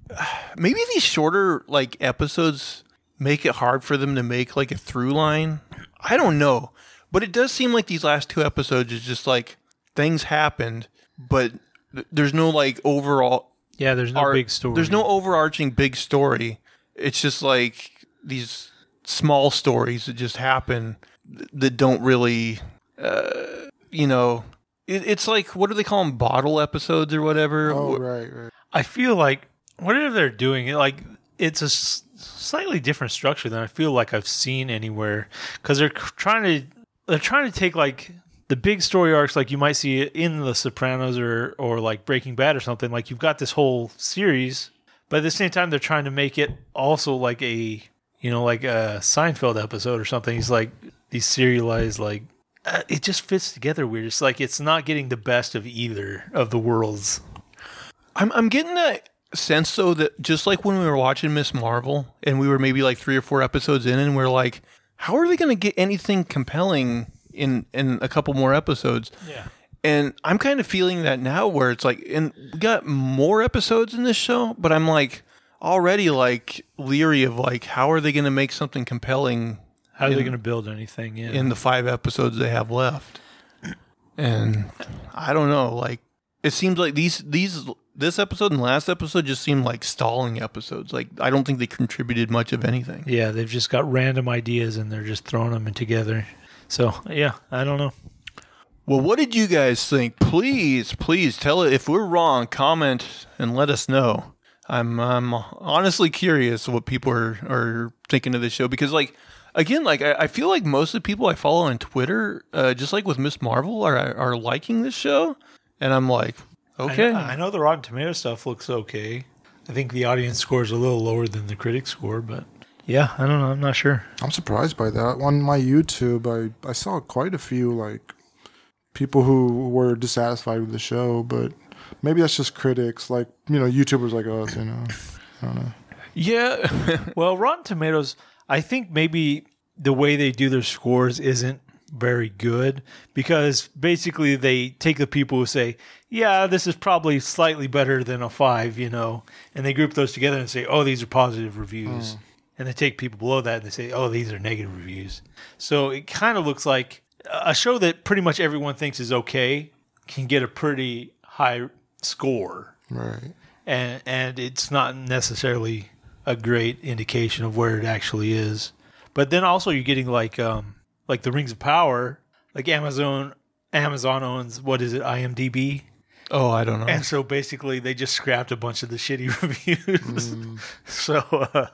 [SPEAKER 1] *sighs* maybe these shorter like episodes make it hard for them to make like a through line. I don't know, but it does seem like these last two episodes is just like things happened, but th- there's no like overall.
[SPEAKER 2] Yeah, there's no
[SPEAKER 1] arc-
[SPEAKER 2] big story.
[SPEAKER 1] There's no overarching big story. It's just like these small stories that just happen that don't really, uh, you know. It, it's like what do they call them? Bottle episodes or whatever.
[SPEAKER 3] Oh right, right.
[SPEAKER 2] I feel like whatever they're doing, it like it's a s- slightly different structure than I feel like I've seen anywhere because they're trying to they're trying to take like the big story arcs like you might see in The Sopranos or or like Breaking Bad or something. Like you've got this whole series, but at the same time they're trying to make it also like a you know like a Seinfeld episode or something. He's like these serialized like. Uh, it just fits together weird. It's like it's not getting the best of either of the worlds.
[SPEAKER 1] I'm I'm getting that sense though that just like when we were watching Ms. Marvel and we were maybe like three or four episodes in and we're like, how are they going to get anything compelling in in a couple more episodes?
[SPEAKER 2] Yeah.
[SPEAKER 1] And I'm kind of feeling that now where it's like, and we got more episodes in this show, but I'm like already like leery of like, how are they going to make something compelling
[SPEAKER 2] How are they going to build anything? Yeah.
[SPEAKER 1] in the five episodes they have left. And I don't know, like it seems like these these this episode and last episode just seemed like stalling episodes. Like I don't think they contributed much of anything.
[SPEAKER 2] yeah, they've just got random ideas and they're just throwing them in together. So yeah, I don't know.
[SPEAKER 1] Well, what did you guys think? Please, please tell it if we're wrong, comment and let us know. I'm I'm honestly curious what people are are thinking of this show because like again like I, I feel like most of the people I follow on Twitter, uh, just like with Ms. Marvel, are are liking this show, and I'm like,
[SPEAKER 2] I
[SPEAKER 1] okay,
[SPEAKER 2] know, I know the Rotten Tomato stuff looks okay. I think the audience score is a little lower than the critic score, but yeah, I don't know. I'm not sure.
[SPEAKER 3] I'm surprised by that. On my YouTube, I, I saw quite a few like people who were dissatisfied with the show, but maybe that's just critics, like you know, YouTubers like us. You know, I don't know.
[SPEAKER 1] yeah, *laughs*
[SPEAKER 2] Well, Rotten Tomatoes, I think maybe the way they do their scores isn't very good because basically they take the people who say, yeah, this is probably slightly better than a five, you know, and they group those together and say, oh, these are positive reviews. Hmm. And they take people below that and they say, oh, these are negative reviews. So it kind of looks like a show that pretty much everyone thinks is okay can get a pretty high score
[SPEAKER 3] Right.
[SPEAKER 2] and and it's not necessarily a great indication of where it actually is. But then also you're getting like um like the Rings of Power, like Amazon Amazon owns what is it IMDb,
[SPEAKER 1] oh I don't know.
[SPEAKER 2] and so basically they just scrapped a bunch of the shitty *laughs* reviews. so uh,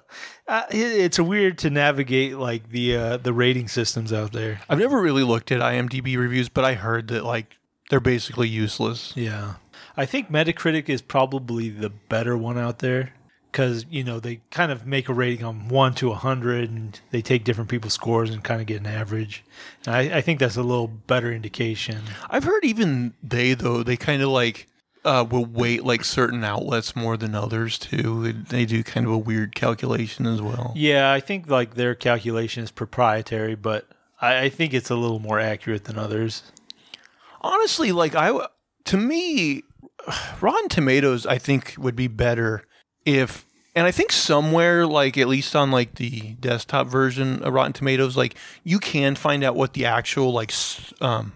[SPEAKER 2] uh, it, it's weird to navigate like the uh, the rating systems out there.
[SPEAKER 1] I've never really looked at IMDb reviews, but I heard that like they're basically useless.
[SPEAKER 2] Yeah. I think Metacritic is probably the better one out there because, you know, they kind of make a rating on 1 to a 100 and they take different people's scores and kind of get an average. And I, I think that's a little better indication.
[SPEAKER 1] I've heard even they though they kind of like uh, will weight like certain outlets more than others too. They, they do kind of a weird calculation as well.
[SPEAKER 2] Yeah, I think like their calculation is proprietary, but I, I think it's a little more accurate than others.
[SPEAKER 1] Honestly, like I to me, *sighs* Rotten Tomatoes I think would be better if. And I think somewhere, like at least on like the desktop version of Rotten Tomatoes, like you can find out what the actual like um,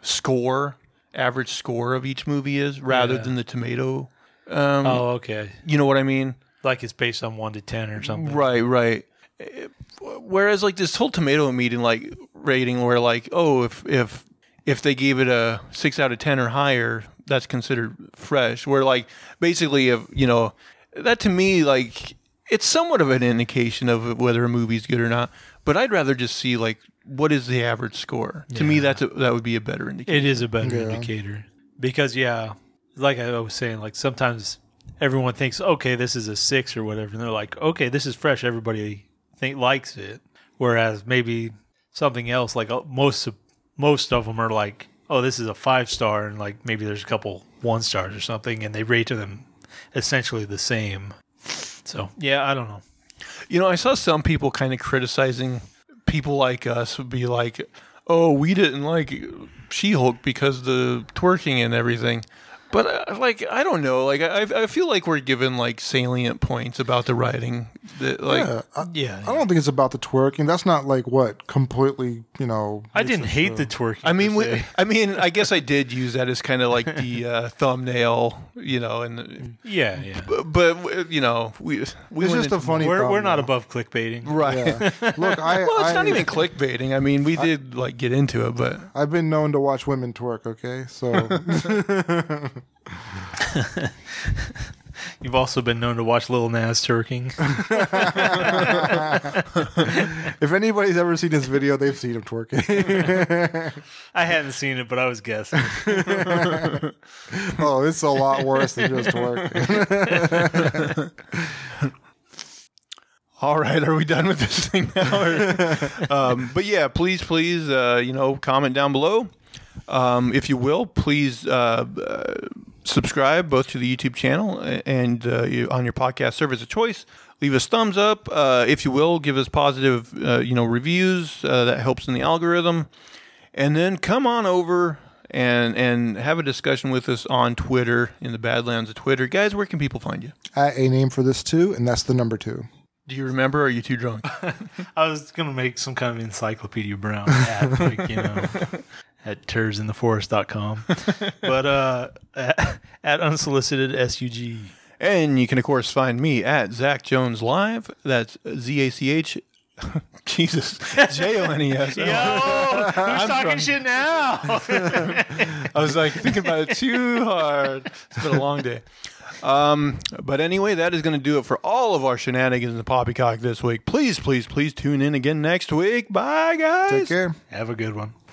[SPEAKER 1] score, average score of each movie is, rather
[SPEAKER 2] Yeah.
[SPEAKER 1] than the tomato. Um,
[SPEAKER 2] oh, okay.
[SPEAKER 1] You know what I mean?
[SPEAKER 2] Like it's based on 1 to 10 or something.
[SPEAKER 1] Right, right. Eh, Whereas like this whole Tomatometer like rating where like oh if if if they gave it a six out of ten or higher that's considered fresh. Where like basically if you know that to me like it's somewhat of an indication of whether a movie's good or not. But I'd rather just see like what is the average score. To me that's a, that would be a better indicator.
[SPEAKER 2] It is a better
[SPEAKER 3] Yeah.
[SPEAKER 2] indicator because yeah, like I was saying, like sometimes everyone thinks, okay, this is a six or whatever, and they're like, okay, this is fresh. Everybody think likes it, whereas maybe something else, like uh, most most of them are like, oh, this is a five star, and like maybe there's a couple one stars or something, and they rate them essentially the same. So yeah, I don't know.
[SPEAKER 1] You know, I saw some people kind of criticizing people like us would be like, "Oh, we didn't like She-Hulk because the twerking and everything." But uh, like, I don't know. Like, I I feel like we're given like salient points about the writing. That like,
[SPEAKER 3] yeah, I,
[SPEAKER 2] Yeah,
[SPEAKER 3] I don't think it's about the twerking. That's not like what completely, you know.
[SPEAKER 2] I didn't hate
[SPEAKER 3] so-
[SPEAKER 2] the twerking.
[SPEAKER 1] I mean, we. I mean, I guess I did *laughs* use that as kind of like the uh, thumbnail, you know, and
[SPEAKER 2] yeah, yeah.
[SPEAKER 1] but you know, we we
[SPEAKER 3] it's just a funny.
[SPEAKER 2] We're, we're not
[SPEAKER 3] thumbnail.
[SPEAKER 2] above clickbaiting.
[SPEAKER 1] right.
[SPEAKER 3] Yeah. *laughs* Look, I.
[SPEAKER 1] well, it's
[SPEAKER 3] I,
[SPEAKER 1] not even clickbaiting. I mean, we did like get into it, but
[SPEAKER 3] I've been known to watch women twerk. Okay, so *laughs* *laughs*
[SPEAKER 2] You've also been known to watch Lil Nas twerking. *laughs*
[SPEAKER 3] if anybody's ever seen this video, they've seen him twerking.
[SPEAKER 2] I hadn't seen it, but I was guessing. *laughs*
[SPEAKER 3] oh, it's a lot worse than just twerking.
[SPEAKER 1] All right, are we done with this thing now? Or- um, but yeah, please, please, uh, you know, comment down below, um, if you will. Please uh, uh, subscribe both to the YouTube channel and uh, you, on your podcast service of choice. Leave us thumbs up, uh, if you will. Give us positive, uh, you know, reviews. Uh, that helps in the algorithm. And then come on over and and have a discussion with us on Twitter in the Badlands of Twitter, guys. Where can people find you?
[SPEAKER 3] At a name for this too, and that's the number two.
[SPEAKER 1] Do you remember? Or are you too drunk? *laughs*
[SPEAKER 2] I was gonna make some kind of encyclopedia brown at like, you know *laughs* at turdsintheforest.com. *laughs* But uh at, at unsolicited SUG.
[SPEAKER 1] And you can, of course, find me at Zach Jones Live. That's Z A C H. *laughs* Jesus. J O N E S.
[SPEAKER 2] Yo! Who's talking shit now? *laughs*
[SPEAKER 1] I was like thinking about it too hard. It's been a long day. Um, but anyway, that is going to do it for all of our shenanigans in the poppycock this week. Please, please, please tune in again next week. Bye, guys.
[SPEAKER 3] Take care.
[SPEAKER 2] Have a good one.